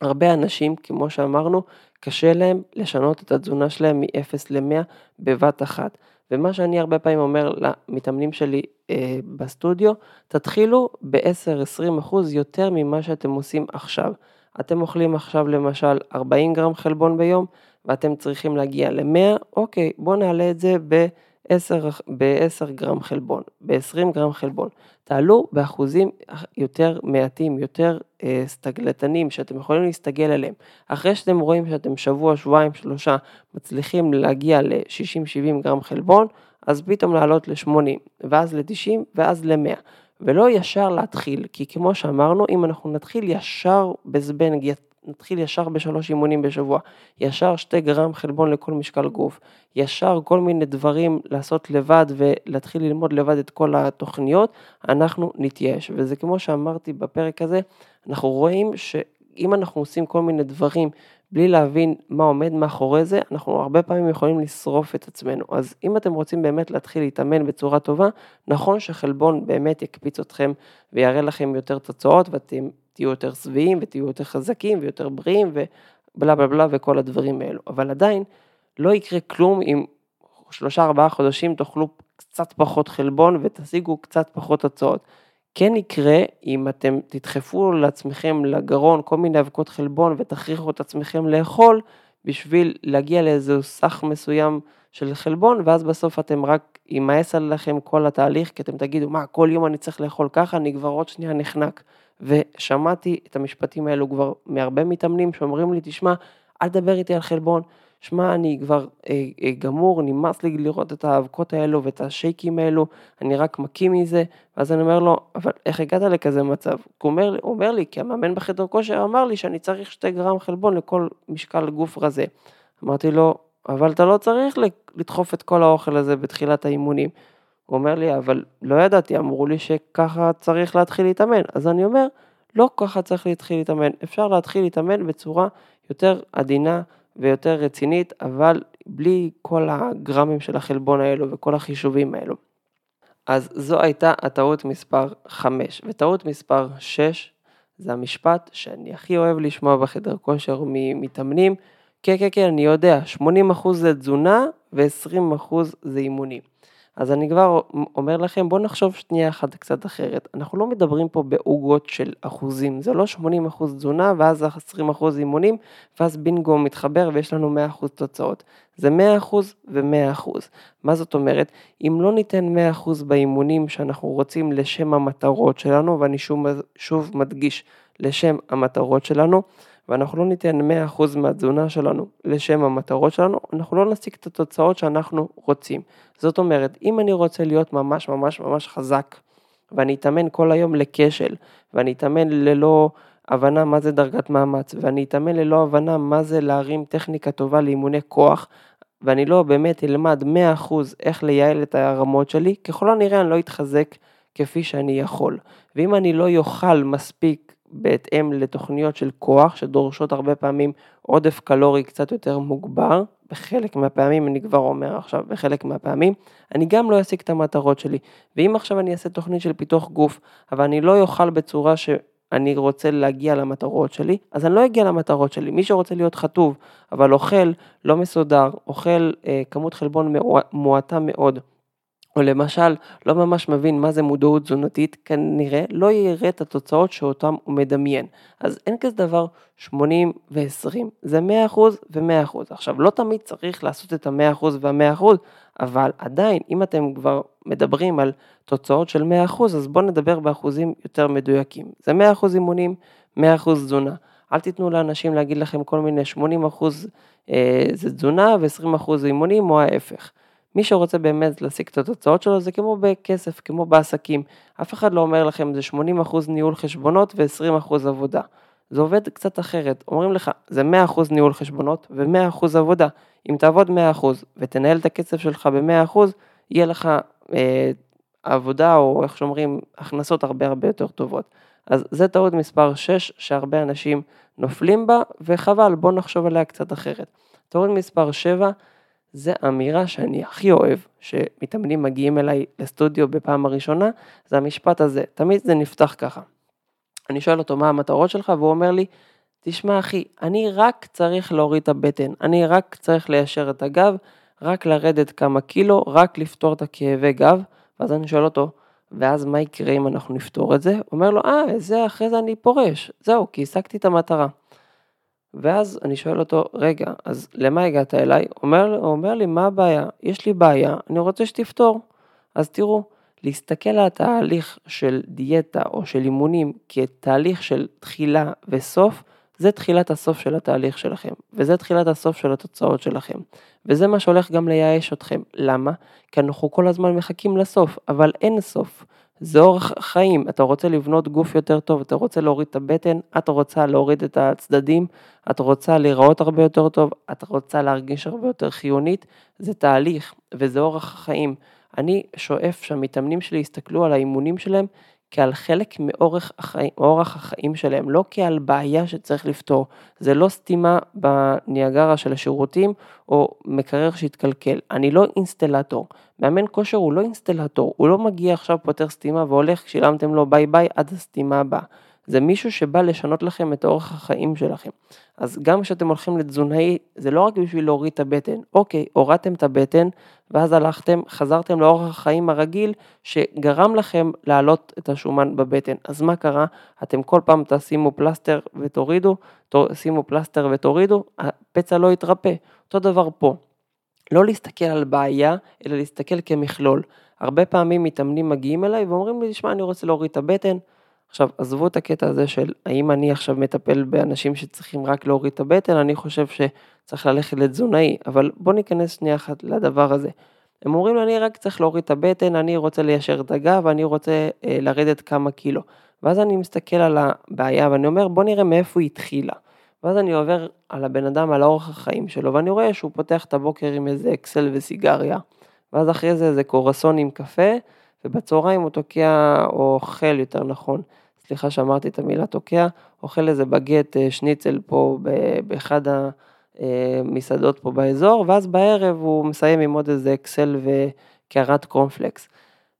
הרבה אנשים, כמו שאמרנו, קשה להם לשנות את התזונה שלהם מ-0 ל-100 בבת אחת. ומה שאני הרבה פעמים אומר למתאמנים שלי אה, בסטודיו, תתחילו ב-10-20% יותר ממה שאתם עושים עכשיו. אתם אוכלים עכשיו למשל 40 גרם חלבון ביום, ואתם צריכים להגיע ל-100, אוקיי, בואו נעלה את זה ב... 10, ב-10 גרם חלבון, ב-20 גרם חלבון. תעלו באחוזים יותר מעטים, יותר אה, סטגלטנים, שאתם יכולים להסתגל עליהם. אחרי שאתם רואים שאתם שבוע, שבועיים, שלושה, מצליחים להגיע ל-60-70 גרם חלבון, אז פתאום לעלות ל-80, ואז ל-90, ואז ל-100. ולא ישר להתחיל, כי כמו שאמרנו, אם אנחנו נתחיל ישר בזבנג, נתחיל ישר בשלוש אימונים בשבוע, ישר שתי גרם חלבון לכל משקל גוף, ישר כל מיני דברים לעשות לבד ולהתחיל ללמוד לבד את כל התוכניות, אנחנו נתייאש. וזה כמו שאמרתי בפרק הזה, אנחנו רואים שאם אנחנו עושים כל מיני דברים בלי להבין מה עומד מאחורי זה, אנחנו הרבה פעמים יכולים לשרוף את עצמנו. אז אם אתם רוצים באמת להתחיל להתאמן בצורה טובה, נכון שחלבון באמת יקפיץ אתכם ויראה לכם יותר תוצאות ואתם תהיו יותר שבעים ותהיו יותר חזקים ויותר בריאים ובלה בלה בלה וכל הדברים האלו. אבל עדיין לא יקרה כלום אם שלושה ארבעה חודשים תאכלו קצת פחות חלבון ותשיגו קצת פחות תוצאות. כן יקרה אם אתם תדחפו לעצמכם לגרון כל מיני אבקות חלבון ותכריחו את עצמכם לאכול בשביל להגיע לאיזה סך מסוים של חלבון ואז בסוף אתם רק יימאס עליכם כל התהליך כי אתם תגידו מה כל יום אני צריך לאכול ככה אני כבר עוד שנייה נחנק. ושמעתי את המשפטים האלו כבר מהרבה מתאמנים שאומרים לי תשמע אל תדבר איתי על חלבון שמע, אני כבר אה, אה, גמור, נמאס לי לראות את האבקות האלו ואת השייקים האלו, אני רק מקים מזה, ואז אני אומר לו, אבל איך הגעת לכזה מצב? הוא אומר, הוא אומר לי, כי המאמן בחדר כושר אמר לי שאני צריך שתי גרם חלבון לכל משקל גוף רזה. אמרתי לו, אבל אתה לא צריך לדחוף את כל האוכל הזה בתחילת האימונים. הוא אומר לי, אבל לא ידעתי, אמרו לי שככה צריך להתחיל להתאמן. אז אני אומר, לא ככה צריך להתחיל להתאמן, אפשר להתחיל להתאמן בצורה יותר עדינה, ויותר רצינית, אבל בלי כל הגרמים של החלבון האלו וכל החישובים האלו. אז זו הייתה הטעות מספר 5. וטעות מספר 6 זה המשפט שאני הכי אוהב לשמוע בחדר כושר ממתאמנים, כן, כן, כן, אני יודע, 80% זה תזונה ו-20% זה אימונים. אז אני כבר אומר לכם, בואו נחשוב שנייה אחת קצת אחרת. אנחנו לא מדברים פה בעוגות של אחוזים, זה לא 80 אחוז תזונה ואז 20 אחוז אימונים, ואז בינגו מתחבר ויש לנו 100 אחוז תוצאות. זה 100 אחוז ו-100 אחוז. מה זאת אומרת? אם לא ניתן 100 אחוז באימונים שאנחנו רוצים לשם המטרות שלנו, ואני שוב, שוב מדגיש, לשם המטרות שלנו, ואנחנו לא ניתן 100% מהתזונה שלנו לשם המטרות שלנו, אנחנו לא נשיג את התוצאות שאנחנו רוצים. זאת אומרת, אם אני רוצה להיות ממש ממש ממש חזק, ואני אתאמן כל היום לכשל, ואני אתאמן ללא הבנה מה זה דרגת מאמץ, ואני אתאמן ללא הבנה מה זה להרים טכניקה טובה לאימוני כוח, ואני לא באמת אלמד 100% איך לייעל את הרמות שלי, ככל הנראה אני לא אתחזק כפי שאני יכול. ואם אני לא יאכל מספיק בהתאם לתוכניות של כוח שדורשות הרבה פעמים עודף קלורי קצת יותר מוגבר, בחלק מהפעמים, אני כבר אומר עכשיו, בחלק מהפעמים, אני גם לא אשיג את המטרות שלי. ואם עכשיו אני אעשה תוכנית של פיתוח גוף, אבל אני לא אוכל בצורה שאני רוצה להגיע למטרות שלי, אז אני לא אגיע למטרות שלי. מי שרוצה להיות חטוב, אבל אוכל לא מסודר, אוכל אה, כמות חלבון מועטה מאוד, או למשל לא ממש מבין מה זה מודעות תזונתית, כנראה לא יראה את התוצאות שאותם הוא מדמיין. אז אין כזה דבר 80 ו-20, זה 100% ו-100%. עכשיו, לא תמיד צריך לעשות את ה-100% וה-100%, אבל עדיין, אם אתם כבר מדברים על תוצאות של 100%, אז בואו נדבר באחוזים יותר מדויקים. זה 100% אימונים, 100% תזונה. אל תיתנו לאנשים להגיד לכם כל מיני 80% אה, זה תזונה ו-20% זה אימונים או ההפך. מי שרוצה באמת להשיג את התוצאות שלו זה כמו בכסף, כמו בעסקים. אף אחד לא אומר לכם זה 80% ניהול חשבונות ו-20% עבודה. זה עובד קצת אחרת, אומרים לך זה 100% ניהול חשבונות ו-100% עבודה. אם תעבוד 100% ותנהל את הכסף שלך ב-100%, יהיה לך אה, עבודה או איך שאומרים הכנסות הרבה הרבה יותר טובות. אז זה טעות מספר 6 שהרבה אנשים נופלים בה וחבל בוא נחשוב עליה קצת אחרת. טעות מספר 7 זה אמירה שאני הכי אוהב, שמתאמנים מגיעים אליי לסטודיו בפעם הראשונה, זה המשפט הזה, תמיד זה נפתח ככה. אני שואל אותו מה המטרות שלך והוא אומר לי, תשמע אחי, אני רק צריך להוריד את הבטן, אני רק צריך ליישר את הגב, רק לרדת כמה קילו, רק לפתור את הכאבי גב, ואז אני שואל אותו, ואז מה יקרה אם אנחנו נפתור את זה? הוא אומר לו, אה, זה אחרי זה אני פורש, זהו, כי השגתי את המטרה. ואז אני שואל אותו, רגע, אז למה הגעת אליי? אומר, הוא אומר לי, מה הבעיה? יש לי בעיה, אני רוצה שתפתור. אז תראו, להסתכל על התהליך של דיאטה או של אימונים כתהליך של תחילה וסוף, זה תחילת הסוף של התהליך שלכם, וזה תחילת הסוף של התוצאות שלכם. וזה מה שהולך גם לייאש אתכם. למה? כי אנחנו כל הזמן מחכים לסוף, אבל אין סוף. זה אורח חיים, אתה רוצה לבנות גוף יותר טוב, אתה רוצה להוריד את הבטן, את רוצה להוריד את הצדדים, את רוצה להיראות הרבה יותר טוב, את רוצה להרגיש הרבה יותר חיונית, זה תהליך וזה אורח חיים. אני שואף שהמתאמנים שלי יסתכלו על האימונים שלהם כעל חלק מאורך החיים, מאורח החיים שלהם, לא כעל בעיה שצריך לפתור. זה לא סתימה בניאגרה של השירותים או מקרר שהתקלקל. אני לא אינסטלטור. מאמן כושר הוא לא אינסטלטור, הוא לא מגיע עכשיו פותר סתימה והולך, שילמתם לו ביי ביי עד הסתימה הבאה. זה מישהו שבא לשנות לכם את אורח החיים שלכם. אז גם כשאתם הולכים לתזונאי, זה לא רק בשביל להוריד את הבטן. אוקיי, הורדתם את הבטן, ואז הלכתם, חזרתם לאורח החיים הרגיל, שגרם לכם להעלות את השומן בבטן. אז מה קרה? אתם כל פעם תשימו פלסטר ותורידו, שימו פלסטר ותורידו, הפצע לא יתרפא. אותו דבר פה. לא להסתכל על בעיה, אלא להסתכל כמכלול. הרבה פעמים מתאמנים מגיעים אליי ואומרים לי, שמע, אני רוצה להוריד את הבטן, עכשיו, עזבו את הקטע הזה של האם אני עכשיו מטפל באנשים שצריכים רק להוריד את הבטן, אני חושב שצריך ללכת לתזונאי, אבל בוא ניכנס שנייה אחת לדבר הזה. הם אומרים לי, אני רק צריך להוריד את הבטן, אני רוצה ליישר את הגב, אני רוצה אה, לרדת כמה קילו. ואז אני מסתכל על הבעיה ואני אומר, בוא נראה מאיפה היא התחילה. ואז אני עובר על הבן אדם, על האורח החיים שלו, ואני רואה שהוא פותח את הבוקר עם איזה אקסל וסיגריה, ואז אחרי זה איזה קורסון עם קפה, ובצהריים הוא תוקע, או אוכל יותר נכון, סליחה שאמרתי את המילה תוקע, אוכל איזה בגט אה, שניצל פה באחד המסעדות פה באזור, ואז בערב הוא מסיים עם עוד איזה אקסל וקערת קורנפלקס.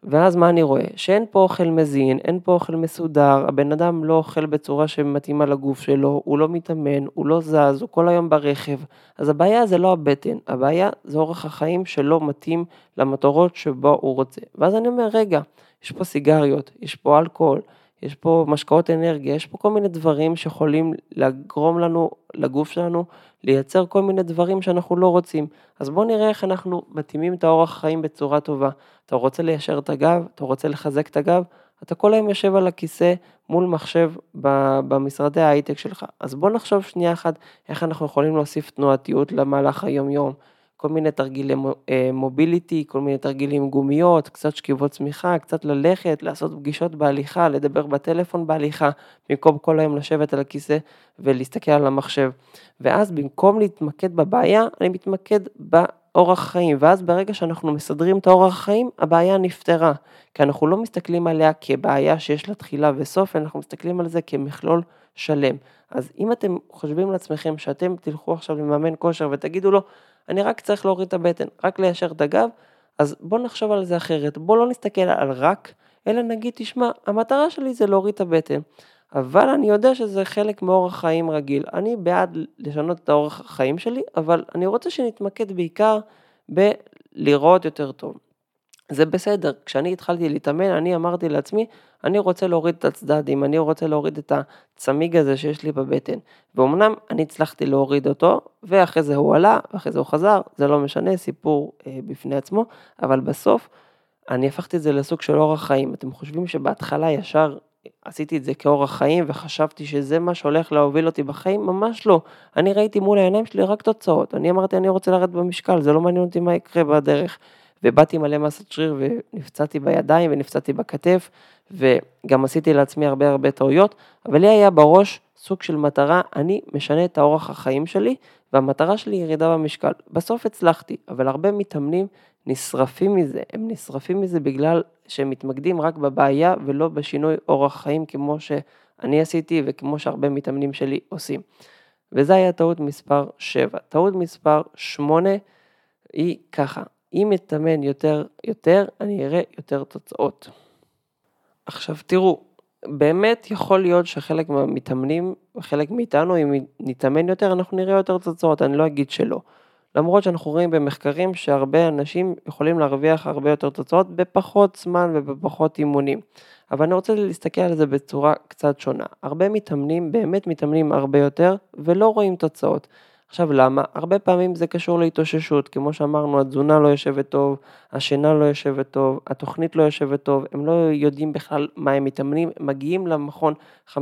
ואז מה אני רואה? שאין פה אוכל מזין, אין פה אוכל מסודר, הבן אדם לא אוכל בצורה שמתאימה לגוף שלו, הוא לא מתאמן, הוא לא זז, הוא כל היום ברכב. אז הבעיה זה לא הבטן, הבעיה זה אורח החיים שלא מתאים למטרות שבו הוא רוצה. ואז אני אומר, רגע, יש פה סיגריות, יש פה אלכוהול, יש פה משקאות אנרגיה, יש פה כל מיני דברים שיכולים לגרום לנו, לגוף שלנו, לייצר כל מיני דברים שאנחנו לא רוצים. אז בואו נראה איך אנחנו מתאימים את האורח חיים בצורה טובה. אתה רוצה ליישר את הגב, אתה רוצה לחזק את הגב, אתה כל היום יושב על הכיסא מול מחשב במשרדי ההייטק שלך. אז בוא נחשוב שנייה אחת איך אנחנו יכולים להוסיף תנועתיות למהלך היום-יום. כל מיני תרגילי אה, מוביליטי, כל מיני תרגילים גומיות, קצת שכיבות צמיחה, קצת ללכת, לעשות פגישות בהליכה, לדבר בטלפון בהליכה, במקום כל היום לשבת על הכיסא ולהסתכל על המחשב. ואז במקום להתמקד בבעיה, אני מתמקד באורח חיים, ואז ברגע שאנחנו מסדרים את האורח חיים, הבעיה נפתרה. כי אנחנו לא מסתכלים עליה כבעיה שיש לה תחילה וסוף, אנחנו מסתכלים על זה כמכלול שלם. אז אם אתם חושבים לעצמכם שאתם תלכו עכשיו למאמן כושר ותגידו לו, אני רק צריך להוריד את הבטן, רק ליישר את הגב, אז בוא נחשוב על זה אחרת, בוא לא נסתכל על רק, אלא נגיד, תשמע, המטרה שלי זה להוריד את הבטן, אבל אני יודע שזה חלק מאורח חיים רגיל. אני בעד לשנות את האורח החיים שלי, אבל אני רוצה שנתמקד בעיקר בלראות יותר טוב. זה בסדר, כשאני התחלתי להתאמן, אני אמרתי לעצמי, אני רוצה להוריד את הצדדים, אני רוצה להוריד את הצמיג הזה שיש לי בבטן. ואומנם אני הצלחתי להוריד אותו, ואחרי זה הוא עלה, ואחרי זה הוא חזר, זה לא משנה, סיפור אה, בפני עצמו, אבל בסוף אני הפכתי את זה לסוג של אורח חיים. אתם חושבים שבהתחלה ישר עשיתי את זה כאורח חיים וחשבתי שזה מה שהולך להוביל אותי בחיים, ממש לא. אני ראיתי מול העיניים שלי רק תוצאות. אני אמרתי, אני רוצה לרדת במשקל, זה לא מעניין אותי מה יקרה בדרך. ובאתי מלא מסת שריר ונפצעתי בידיים ונפצעתי בכתף, וגם עשיתי לעצמי הרבה הרבה טעויות, אבל לי היה בראש סוג של מטרה, אני משנה את האורח החיים שלי, והמטרה שלי היא ירידה במשקל. בסוף הצלחתי, אבל הרבה מתאמנים נשרפים מזה, הם נשרפים מזה בגלל שהם מתמקדים רק בבעיה ולא בשינוי אורח חיים כמו שאני עשיתי וכמו שהרבה מתאמנים שלי עושים. וזה היה טעות מספר 7. טעות מספר 8 היא ככה, אם אתאמן יותר יותר, אני אראה יותר תוצאות. עכשיו תראו, באמת יכול להיות שחלק מהמתאמנים, חלק מאיתנו, אם נתאמן יותר, אנחנו נראה יותר תוצאות, אני לא אגיד שלא. למרות שאנחנו רואים במחקרים שהרבה אנשים יכולים להרוויח הרבה יותר תוצאות בפחות זמן ובפחות אימונים. אבל אני רוצה להסתכל על זה בצורה קצת שונה. הרבה מתאמנים, באמת מתאמנים הרבה יותר ולא רואים תוצאות. עכשיו למה? הרבה פעמים זה קשור להתאוששות, כמו שאמרנו, התזונה לא יושבת טוב, השינה לא יושבת טוב, התוכנית לא יושבת טוב, הם לא יודעים בכלל מה הם מתאמנים, הם מגיעים למכון 5-6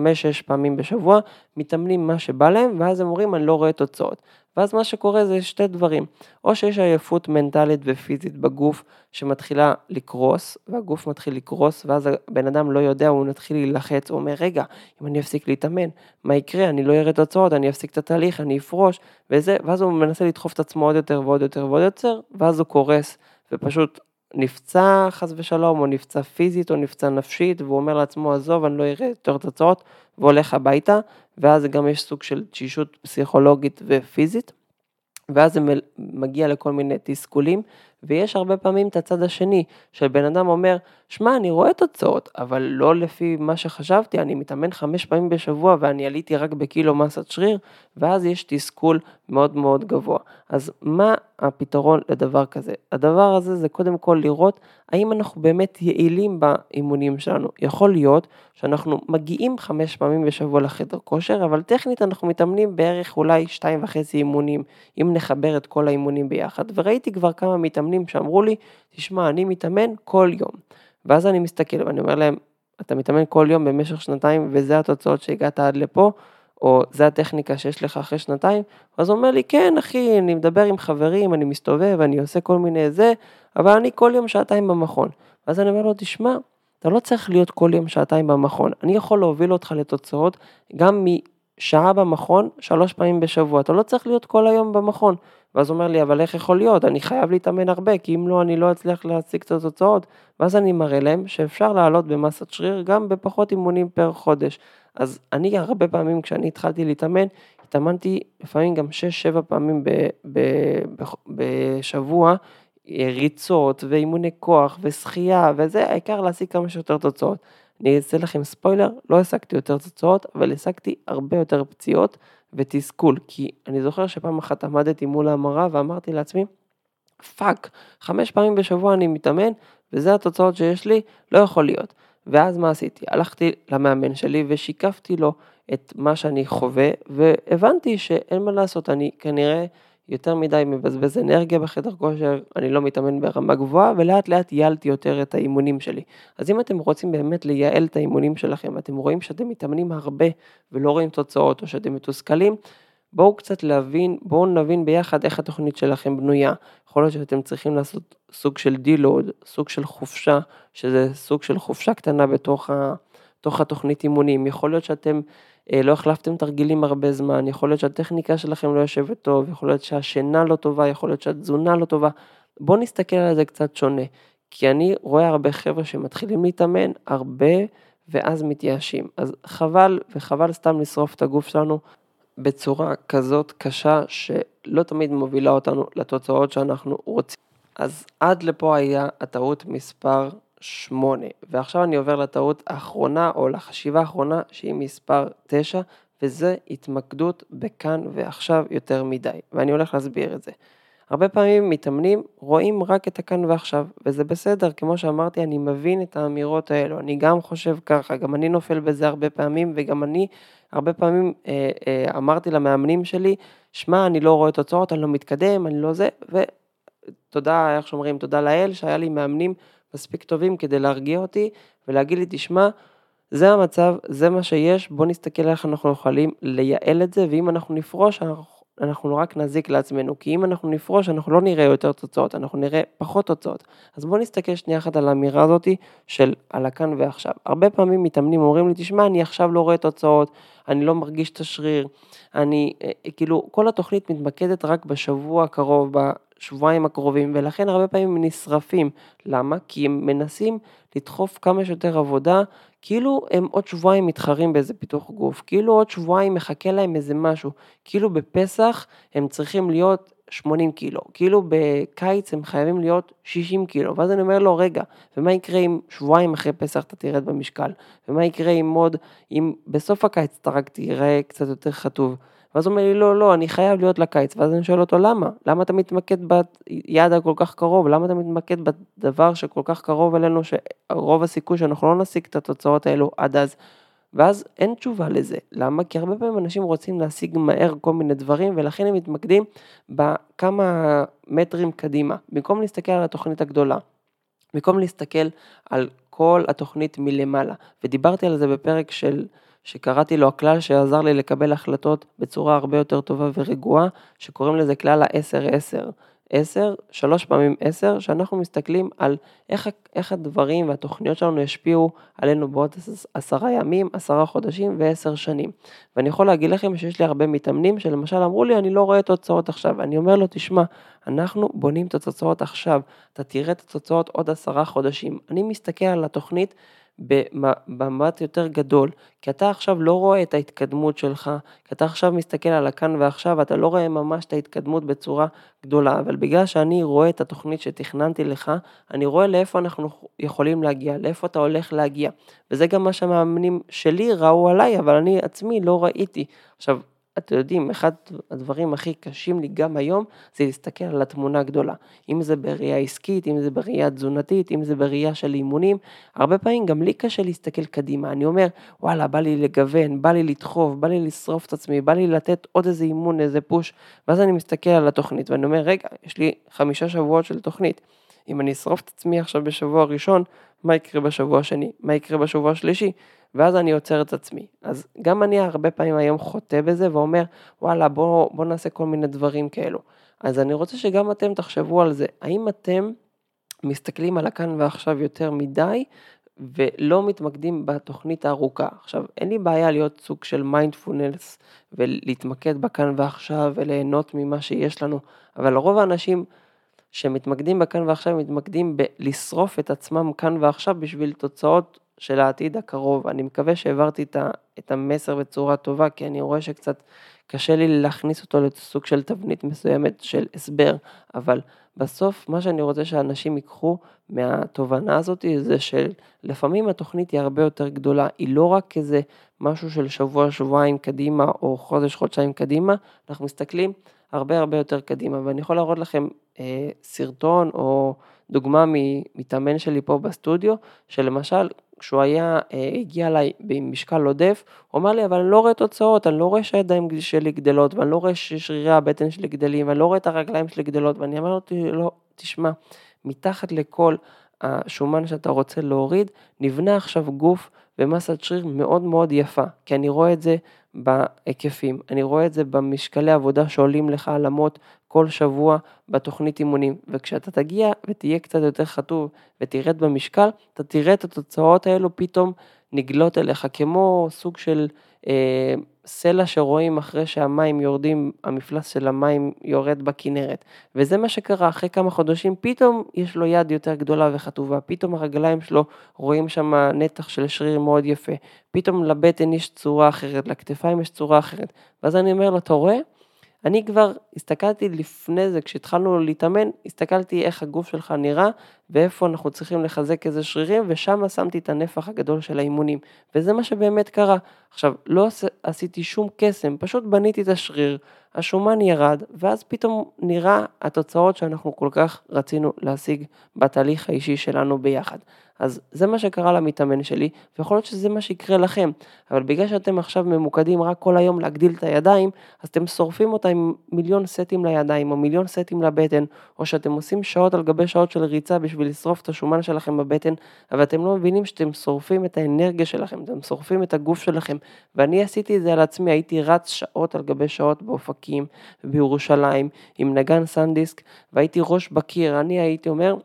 פעמים בשבוע, מתאמנים מה שבא להם, ואז הם אומרים אני לא רואה תוצאות. ואז מה שקורה זה שתי דברים, או שיש עייפות מנטלית ופיזית בגוף שמתחילה לקרוס, והגוף מתחיל לקרוס, ואז הבן אדם לא יודע, הוא מתחיל להילחץ, הוא אומר, רגע, אם אני אפסיק להתאמן, מה יקרה? אני לא אראה תוצאות, אני אפסיק את התהליך, אני אפרוש, וזה, ואז הוא מנסה לדחוף את עצמו עוד יותר ועוד יותר ועוד יותר, ואז הוא קורס, ופשוט נפצע חס ושלום, או נפצע פיזית, או נפצע נפשית, והוא אומר לעצמו, עזוב, אני לא אראה יותר תוצאות, והולך הביתה, ואז גם יש סוג של תשישות פסיכולוגית ופיזית, ואז זה מגיע לכל מיני תסכולים, ויש הרבה פעמים את הצד השני, של בן אדם אומר, שמע, אני רואה תוצאות, אבל לא לפי מה שחשבתי, אני מתאמן חמש פעמים בשבוע ואני עליתי רק בקילו מסת שריר, ואז יש תסכול מאוד מאוד גבוה. אז מה הפתרון לדבר כזה? הדבר הזה זה קודם כל לראות האם אנחנו באמת יעילים באימונים שלנו. יכול להיות שאנחנו מגיעים חמש פעמים בשבוע לחדר כושר, אבל טכנית אנחנו מתאמנים בערך אולי שתיים וחצי אימונים, אם נחבר את כל האימונים ביחד, וראיתי כבר כמה מתאמנים שאמרו לי, תשמע, אני מתאמן כל יום. ואז אני מסתכל ואני אומר להם, אתה מתאמן כל יום במשך שנתיים וזה התוצאות שהגעת עד לפה, או זה הטכניקה שיש לך אחרי שנתיים, אז הוא אומר לי, כן אחי, אני מדבר עם חברים, אני מסתובב, אני עושה כל מיני זה, אבל אני כל יום שעתיים במכון. ואז אני אומר לו, תשמע, אתה לא צריך להיות כל יום שעתיים במכון, אני יכול להוביל אותך לתוצאות גם משעה במכון, שלוש פעמים בשבוע, אתה לא צריך להיות כל היום במכון. ואז הוא אומר לי, אבל איך יכול להיות? אני חייב להתאמן הרבה, כי אם לא, אני לא אצליח להשיג את התוצאות. ואז אני מראה להם שאפשר לעלות במסת שריר גם בפחות אימונים פר חודש. אז אני הרבה פעמים כשאני התחלתי להתאמן, התאמנתי לפעמים גם 6-7 פעמים ב, ב, ב, בשבוע, ריצות ואימוני כוח ושחייה וזה, העיקר להשיג כמה שיותר תוצאות. אני אעשה לכם ספוילר, לא השגתי יותר תוצאות, אבל השגתי הרבה יותר פציעות ותסכול, כי אני זוכר שפעם אחת עמדתי מול המראה ואמרתי לעצמי, fuck, חמש פעמים בשבוע אני מתאמן וזה התוצאות שיש לי, לא יכול להיות. ואז מה עשיתי? הלכתי למאמן שלי ושיקפתי לו את מה שאני חווה והבנתי שאין מה לעשות, אני כנראה יותר מדי מבזבז אנרגיה בחדר כושר, אני לא מתאמן ברמה גבוהה, ולאט לאט ייעלתי יותר את האימונים שלי. אז אם אתם רוצים באמת לייעל את האימונים שלכם, אתם רואים שאתם מתאמנים הרבה ולא רואים תוצאות, או שאתם מתוסכלים, בואו קצת להבין, בואו נבין ביחד איך התוכנית שלכם בנויה. יכול להיות שאתם צריכים לעשות סוג של דילוד, סוג של חופשה, שזה סוג של חופשה קטנה בתוך ה, התוכנית אימונים. יכול להיות שאתם לא החלפתם תרגילים הרבה זמן, יכול להיות שהטכניקה שלכם לא יושבת טוב, יכול להיות שהשינה לא טובה, יכול להיות שהתזונה לא טובה. בואו נסתכל על זה קצת שונה, כי אני רואה הרבה חבר'ה שמתחילים להתאמן הרבה ואז מתייאשים. אז חבל וחבל סתם לשרוף את הגוף שלנו בצורה כזאת קשה שלא תמיד מובילה אותנו לתוצאות שאנחנו רוצים. אז עד לפה היה הטעות מספר 8. ועכשיו אני עובר לטעות האחרונה או לחשיבה האחרונה שהיא מספר 9 וזה התמקדות בכאן ועכשיו יותר מדי ואני הולך להסביר את זה. הרבה פעמים מתאמנים רואים רק את הכאן ועכשיו וזה בסדר כמו שאמרתי אני מבין את האמירות האלו אני גם חושב ככה גם אני נופל בזה הרבה פעמים וגם אני הרבה פעמים אה, אה, אמרתי למאמנים שלי שמע אני לא רואה תוצאות אני לא מתקדם אני לא זה ותודה איך שאומרים תודה לאל שהיה לי מאמנים מספיק טובים כדי להרגיע אותי ולהגיד לי, תשמע, זה המצב, זה מה שיש, בואו נסתכל איך אנחנו יכולים לייעל את זה, ואם אנחנו נפרוש, אנחנו, אנחנו רק נזיק לעצמנו, כי אם אנחנו נפרוש, אנחנו לא נראה יותר תוצאות, אנחנו נראה פחות תוצאות. אז בואו נסתכל שנייה אחת על האמירה הזאת של על הכאן ועכשיו. הרבה פעמים מתאמנים אומרים לי, תשמע, אני עכשיו לא רואה תוצאות, אני לא מרגיש את השריר, אני, אה, כאילו, כל התוכנית מתמקדת רק בשבוע הקרוב, בשבועיים הקרובים, ולכן הרבה פעמים הם נשרפים. למה? כי הם מנסים לדחוף כמה שיותר עבודה, כאילו הם עוד שבועיים מתחרים באיזה פיתוח גוף, כאילו עוד שבועיים מחכה להם איזה משהו, כאילו בפסח הם צריכים להיות 80 קילו, כאילו בקיץ הם חייבים להיות 60 קילו, ואז אני אומר לו, רגע, ומה יקרה אם שבועיים אחרי פסח אתה תרד במשקל? ומה יקרה אם עוד, אם בסוף הקיץ אתה רק תראה קצת יותר חטוב? ואז הוא אומר לי, לא, לא, אני חייב להיות לקיץ, ואז אני שואל אותו, למה? למה אתה מתמקד ביעד הכל כך קרוב? למה אתה מתמקד בדבר שכל כך קרוב אלינו, שרוב הסיכוי שאנחנו לא נשיג את התוצאות האלו עד אז? ואז אין תשובה לזה. למה? כי הרבה פעמים אנשים רוצים להשיג מהר כל מיני דברים, ולכן הם מתמקדים בכמה מטרים קדימה, במקום להסתכל על התוכנית הגדולה. במקום להסתכל על כל התוכנית מלמעלה, ודיברתי על זה בפרק של שקראתי לו הכלל שעזר לי לקבל החלטות בצורה הרבה יותר טובה ורגועה, שקוראים לזה כלל ה-10-10. 10, שלוש פעמים 10, שאנחנו מסתכלים על איך, איך הדברים והתוכניות שלנו ישפיעו עלינו בעוד עשרה ימים, עשרה חודשים ועשר שנים. ואני יכול להגיד לכם שיש לי הרבה מתאמנים שלמשל אמרו לי, אני לא רואה תוצאות עכשיו. אני אומר לו, תשמע, אנחנו בונים את התוצאות עכשיו, אתה תראה את התוצאות עוד עשרה חודשים. אני מסתכל על התוכנית במבט יותר גדול, כי אתה עכשיו לא רואה את ההתקדמות שלך, כי אתה עכשיו מסתכל על הכאן ועכשיו, אתה לא רואה ממש את ההתקדמות בצורה גדולה, אבל בגלל שאני רואה את התוכנית שתכננתי לך, אני רואה לאיפה אנחנו יכולים להגיע, לאיפה אתה הולך להגיע. וזה גם מה שהמאמנים שלי ראו עליי, אבל אני עצמי לא ראיתי. עכשיו, אתם יודעים, אחד הדברים הכי קשים לי גם היום, זה להסתכל על התמונה הגדולה. אם זה בראייה עסקית, אם זה בראייה תזונתית, אם זה בראייה של אימונים, הרבה פעמים גם לי קשה להסתכל קדימה. אני אומר, וואלה, בא לי לגוון, בא לי לדחוף, בא לי לשרוף את עצמי, בא לי לתת עוד איזה אימון, איזה פוש, ואז אני מסתכל על התוכנית ואני אומר, רגע, יש לי חמישה שבועות של תוכנית. אם אני אשרוף את עצמי עכשיו בשבוע הראשון, מה יקרה בשבוע השני? מה יקרה בשבוע השלישי? ואז אני עוצר את עצמי. אז גם אני הרבה פעמים היום חוטא בזה ואומר, וואלה, בוא, בוא נעשה כל מיני דברים כאלו. אז אני רוצה שגם אתם תחשבו על זה. האם אתם מסתכלים על הכאן ועכשיו יותר מדי, ולא מתמקדים בתוכנית הארוכה. עכשיו, אין לי בעיה להיות סוג של מיינדפולנס ולהתמקד בכאן ועכשיו וליהנות ממה שיש לנו, אבל רוב האנשים שמתמקדים בכאן ועכשיו מתמקדים בלשרוף את עצמם כאן ועכשיו בשביל תוצאות של העתיד הקרוב. אני מקווה שהעברתי את המסר בצורה טובה, כי אני רואה שקצת קשה לי להכניס אותו לסוג של תבנית מסוימת של הסבר, אבל בסוף מה שאני רוצה שאנשים ייקחו מהתובנה הזאת זה שלפעמים התוכנית היא הרבה יותר גדולה, היא לא רק איזה משהו של שבוע, שבועיים קדימה או חודש, חודשיים קדימה, אנחנו מסתכלים הרבה הרבה יותר קדימה, ואני יכול להראות לכם סרטון או דוגמה מתאמן שלי פה בסטודיו, שלמשל כשהוא היה, אה, הגיע אליי במשקל עודף, הוא אמר לי, אבל אני לא רואה תוצאות, אני לא רואה שהידיים שלי גדלות, ואני לא רואה ששרירי הבטן שלי גדלים, ואני לא רואה את הרגליים שלי גדלות, ואני אמרתי לו, תשמע, מתחת לכל השומן שאתה רוצה להוריד, נבנה עכשיו גוף ומסת שריר מאוד מאוד יפה, כי אני רואה את זה בהיקפים, אני רואה את זה במשקלי עבודה שעולים לך על אמות כל שבוע בתוכנית אימונים, וכשאתה תגיע ותהיה קצת יותר חטוב ותרד במשקל, אתה תראה את התוצאות האלו פתאום נגלות אליך, כמו סוג של אה, סלע שרואים אחרי שהמים יורדים, המפלס של המים יורד בכנרת. וזה מה שקרה, אחרי כמה חודשים פתאום יש לו יד יותר גדולה וחטובה, פתאום הרגליים שלו רואים שם נתח של שריר מאוד יפה, פתאום לבטן יש צורה אחרת, לכתפיים יש צורה אחרת. ואז אני אומר לו, אתה רואה? אני כבר הסתכלתי לפני זה, כשהתחלנו להתאמן, הסתכלתי איך הגוף שלך נראה ואיפה אנחנו צריכים לחזק איזה שרירים, ושם שמתי את הנפח הגדול של האימונים. וזה מה שבאמת קרה. עכשיו, לא עשיתי שום קסם, פשוט בניתי את השריר, השומן ירד, ואז פתאום נראה התוצאות שאנחנו כל כך רצינו להשיג בתהליך האישי שלנו ביחד. אז זה מה שקרה למתאמן שלי, ויכול להיות שזה מה שיקרה לכם, אבל בגלל שאתם עכשיו ממוקדים רק כל היום להגדיל את הידיים, אז אתם שורפים אותה עם מיליון מיליון סטים לידיים, או מיליון סטים לבטן, או שאתם עושים שעות על גבי שעות של ריצה בשביל לשרוף את השומן שלכם בבטן, אבל אתם לא מבינים שאתם שורפים את האנרגיה שלכם, אתם שורפים את הגוף שלכם, ואני עשיתי את זה על עצמי, הייתי רץ שעות על גבי שעות באופקים, בירושלים, עם נגן סנדיסק, והייתי ראש בקיר, אני הייתי אומר,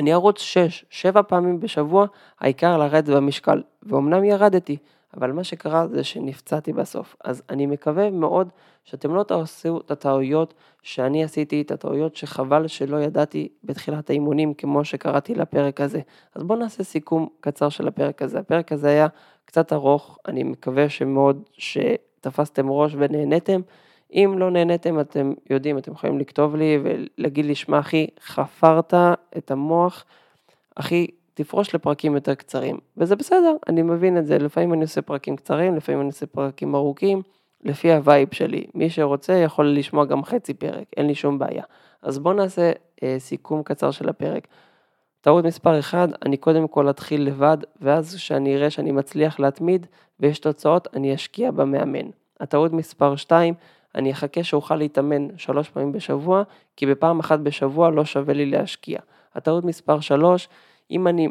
אני ארוץ 6, 7 פעמים בשבוע, העיקר לרדת במשקל, ואומנם ירדתי, אבל מה שקרה זה שנפצעתי בסוף. אז אני מקווה מאוד שאתם לא תעשו את הטעויות שאני עשיתי, את הטעויות שחבל שלא ידעתי בתחילת האימונים, כמו שקראתי לפרק הזה. אז בואו נעשה סיכום קצר של הפרק הזה. הפרק הזה היה קצת ארוך, אני מקווה שמאוד שתפסתם ראש ונהנתם. אם לא נהניתם, אתם יודעים, אתם יכולים לכתוב לי ולהגיד לי, שמע אחי, חפרת את המוח, אחי, תפרוש לפרקים יותר קצרים, וזה בסדר, אני מבין את זה, לפעמים אני עושה פרקים קצרים, לפעמים אני עושה פרקים ארוכים, לפי ה vibe שלי, מי שרוצה יכול לשמוע גם חצי פרק, אין לי שום בעיה. אז בואו נעשה אה, סיכום קצר של הפרק. טעות מספר 1, אני קודם כל אתחיל לבד, ואז כשאני אראה שאני מצליח להתמיד ויש תוצאות, אני אשקיע במאמן. הטעות מספר 2, אני אחכה שאוכל להתאמן שלוש פעמים בשבוע, כי בפעם אחת בשבוע לא שווה לי להשקיע. הטעות מספר 3, אם אני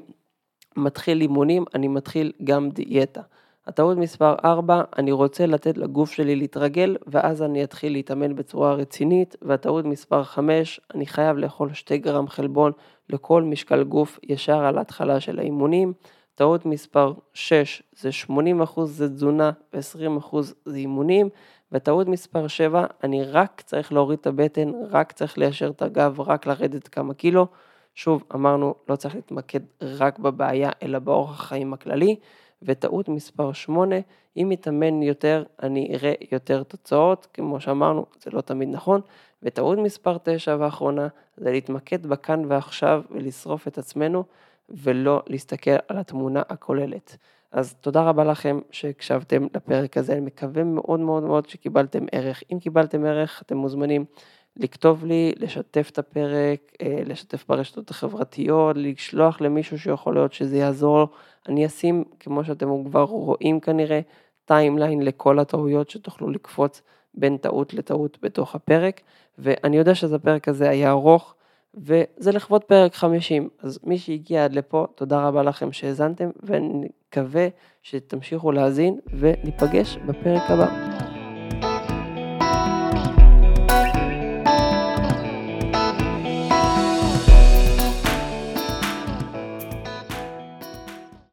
מתחיל אימונים, אני מתחיל גם דיאטה. הטעות מספר 4, אני רוצה לתת לגוף שלי להתרגל, ואז אני אתחיל להתאמן בצורה רצינית. והטעות מספר 5, אני חייב לאכול 2 גרם חלבון לכל משקל גוף ישר על ההתחלה של האימונים. טעות מספר 6 זה 80% זה תזונה ו-20% זה אימונים. וטעות מספר 7, אני רק צריך להוריד את הבטן, רק צריך ליישר את הגב, רק לרדת כמה קילו. שוב, אמרנו, לא צריך להתמקד רק בבעיה, אלא באורח החיים הכללי. וטעות מספר 8, אם מתאמן יותר, אני אראה יותר תוצאות, כמו שאמרנו, זה לא תמיד נכון. וטעות מספר 9 ואחרונה, זה להתמקד בכאן ועכשיו ולשרוף את עצמנו, ולא להסתכל על התמונה הכוללת. אז תודה רבה לכם שהקשבתם לפרק הזה, אני מקווה מאוד מאוד מאוד שקיבלתם ערך. אם קיבלתם ערך, אתם מוזמנים לכתוב לי, לשתף את הפרק, אה, לשתף ברשתות החברתיות, לשלוח למישהו שיכול להיות שזה יעזור. אני אשים, כמו שאתם כבר רואים כנראה, timeline לכל הטעויות שתוכלו לקפוץ בין טעות לטעות בתוך הפרק. ואני יודע שזה הפרק הזה היה ארוך, וזה לכבוד פרק 50. אז מי שהגיע עד לפה, תודה רבה לכם שהאזנתם, ואני מקווה שתמשיכו להאזין וניפגש בפרק הבא.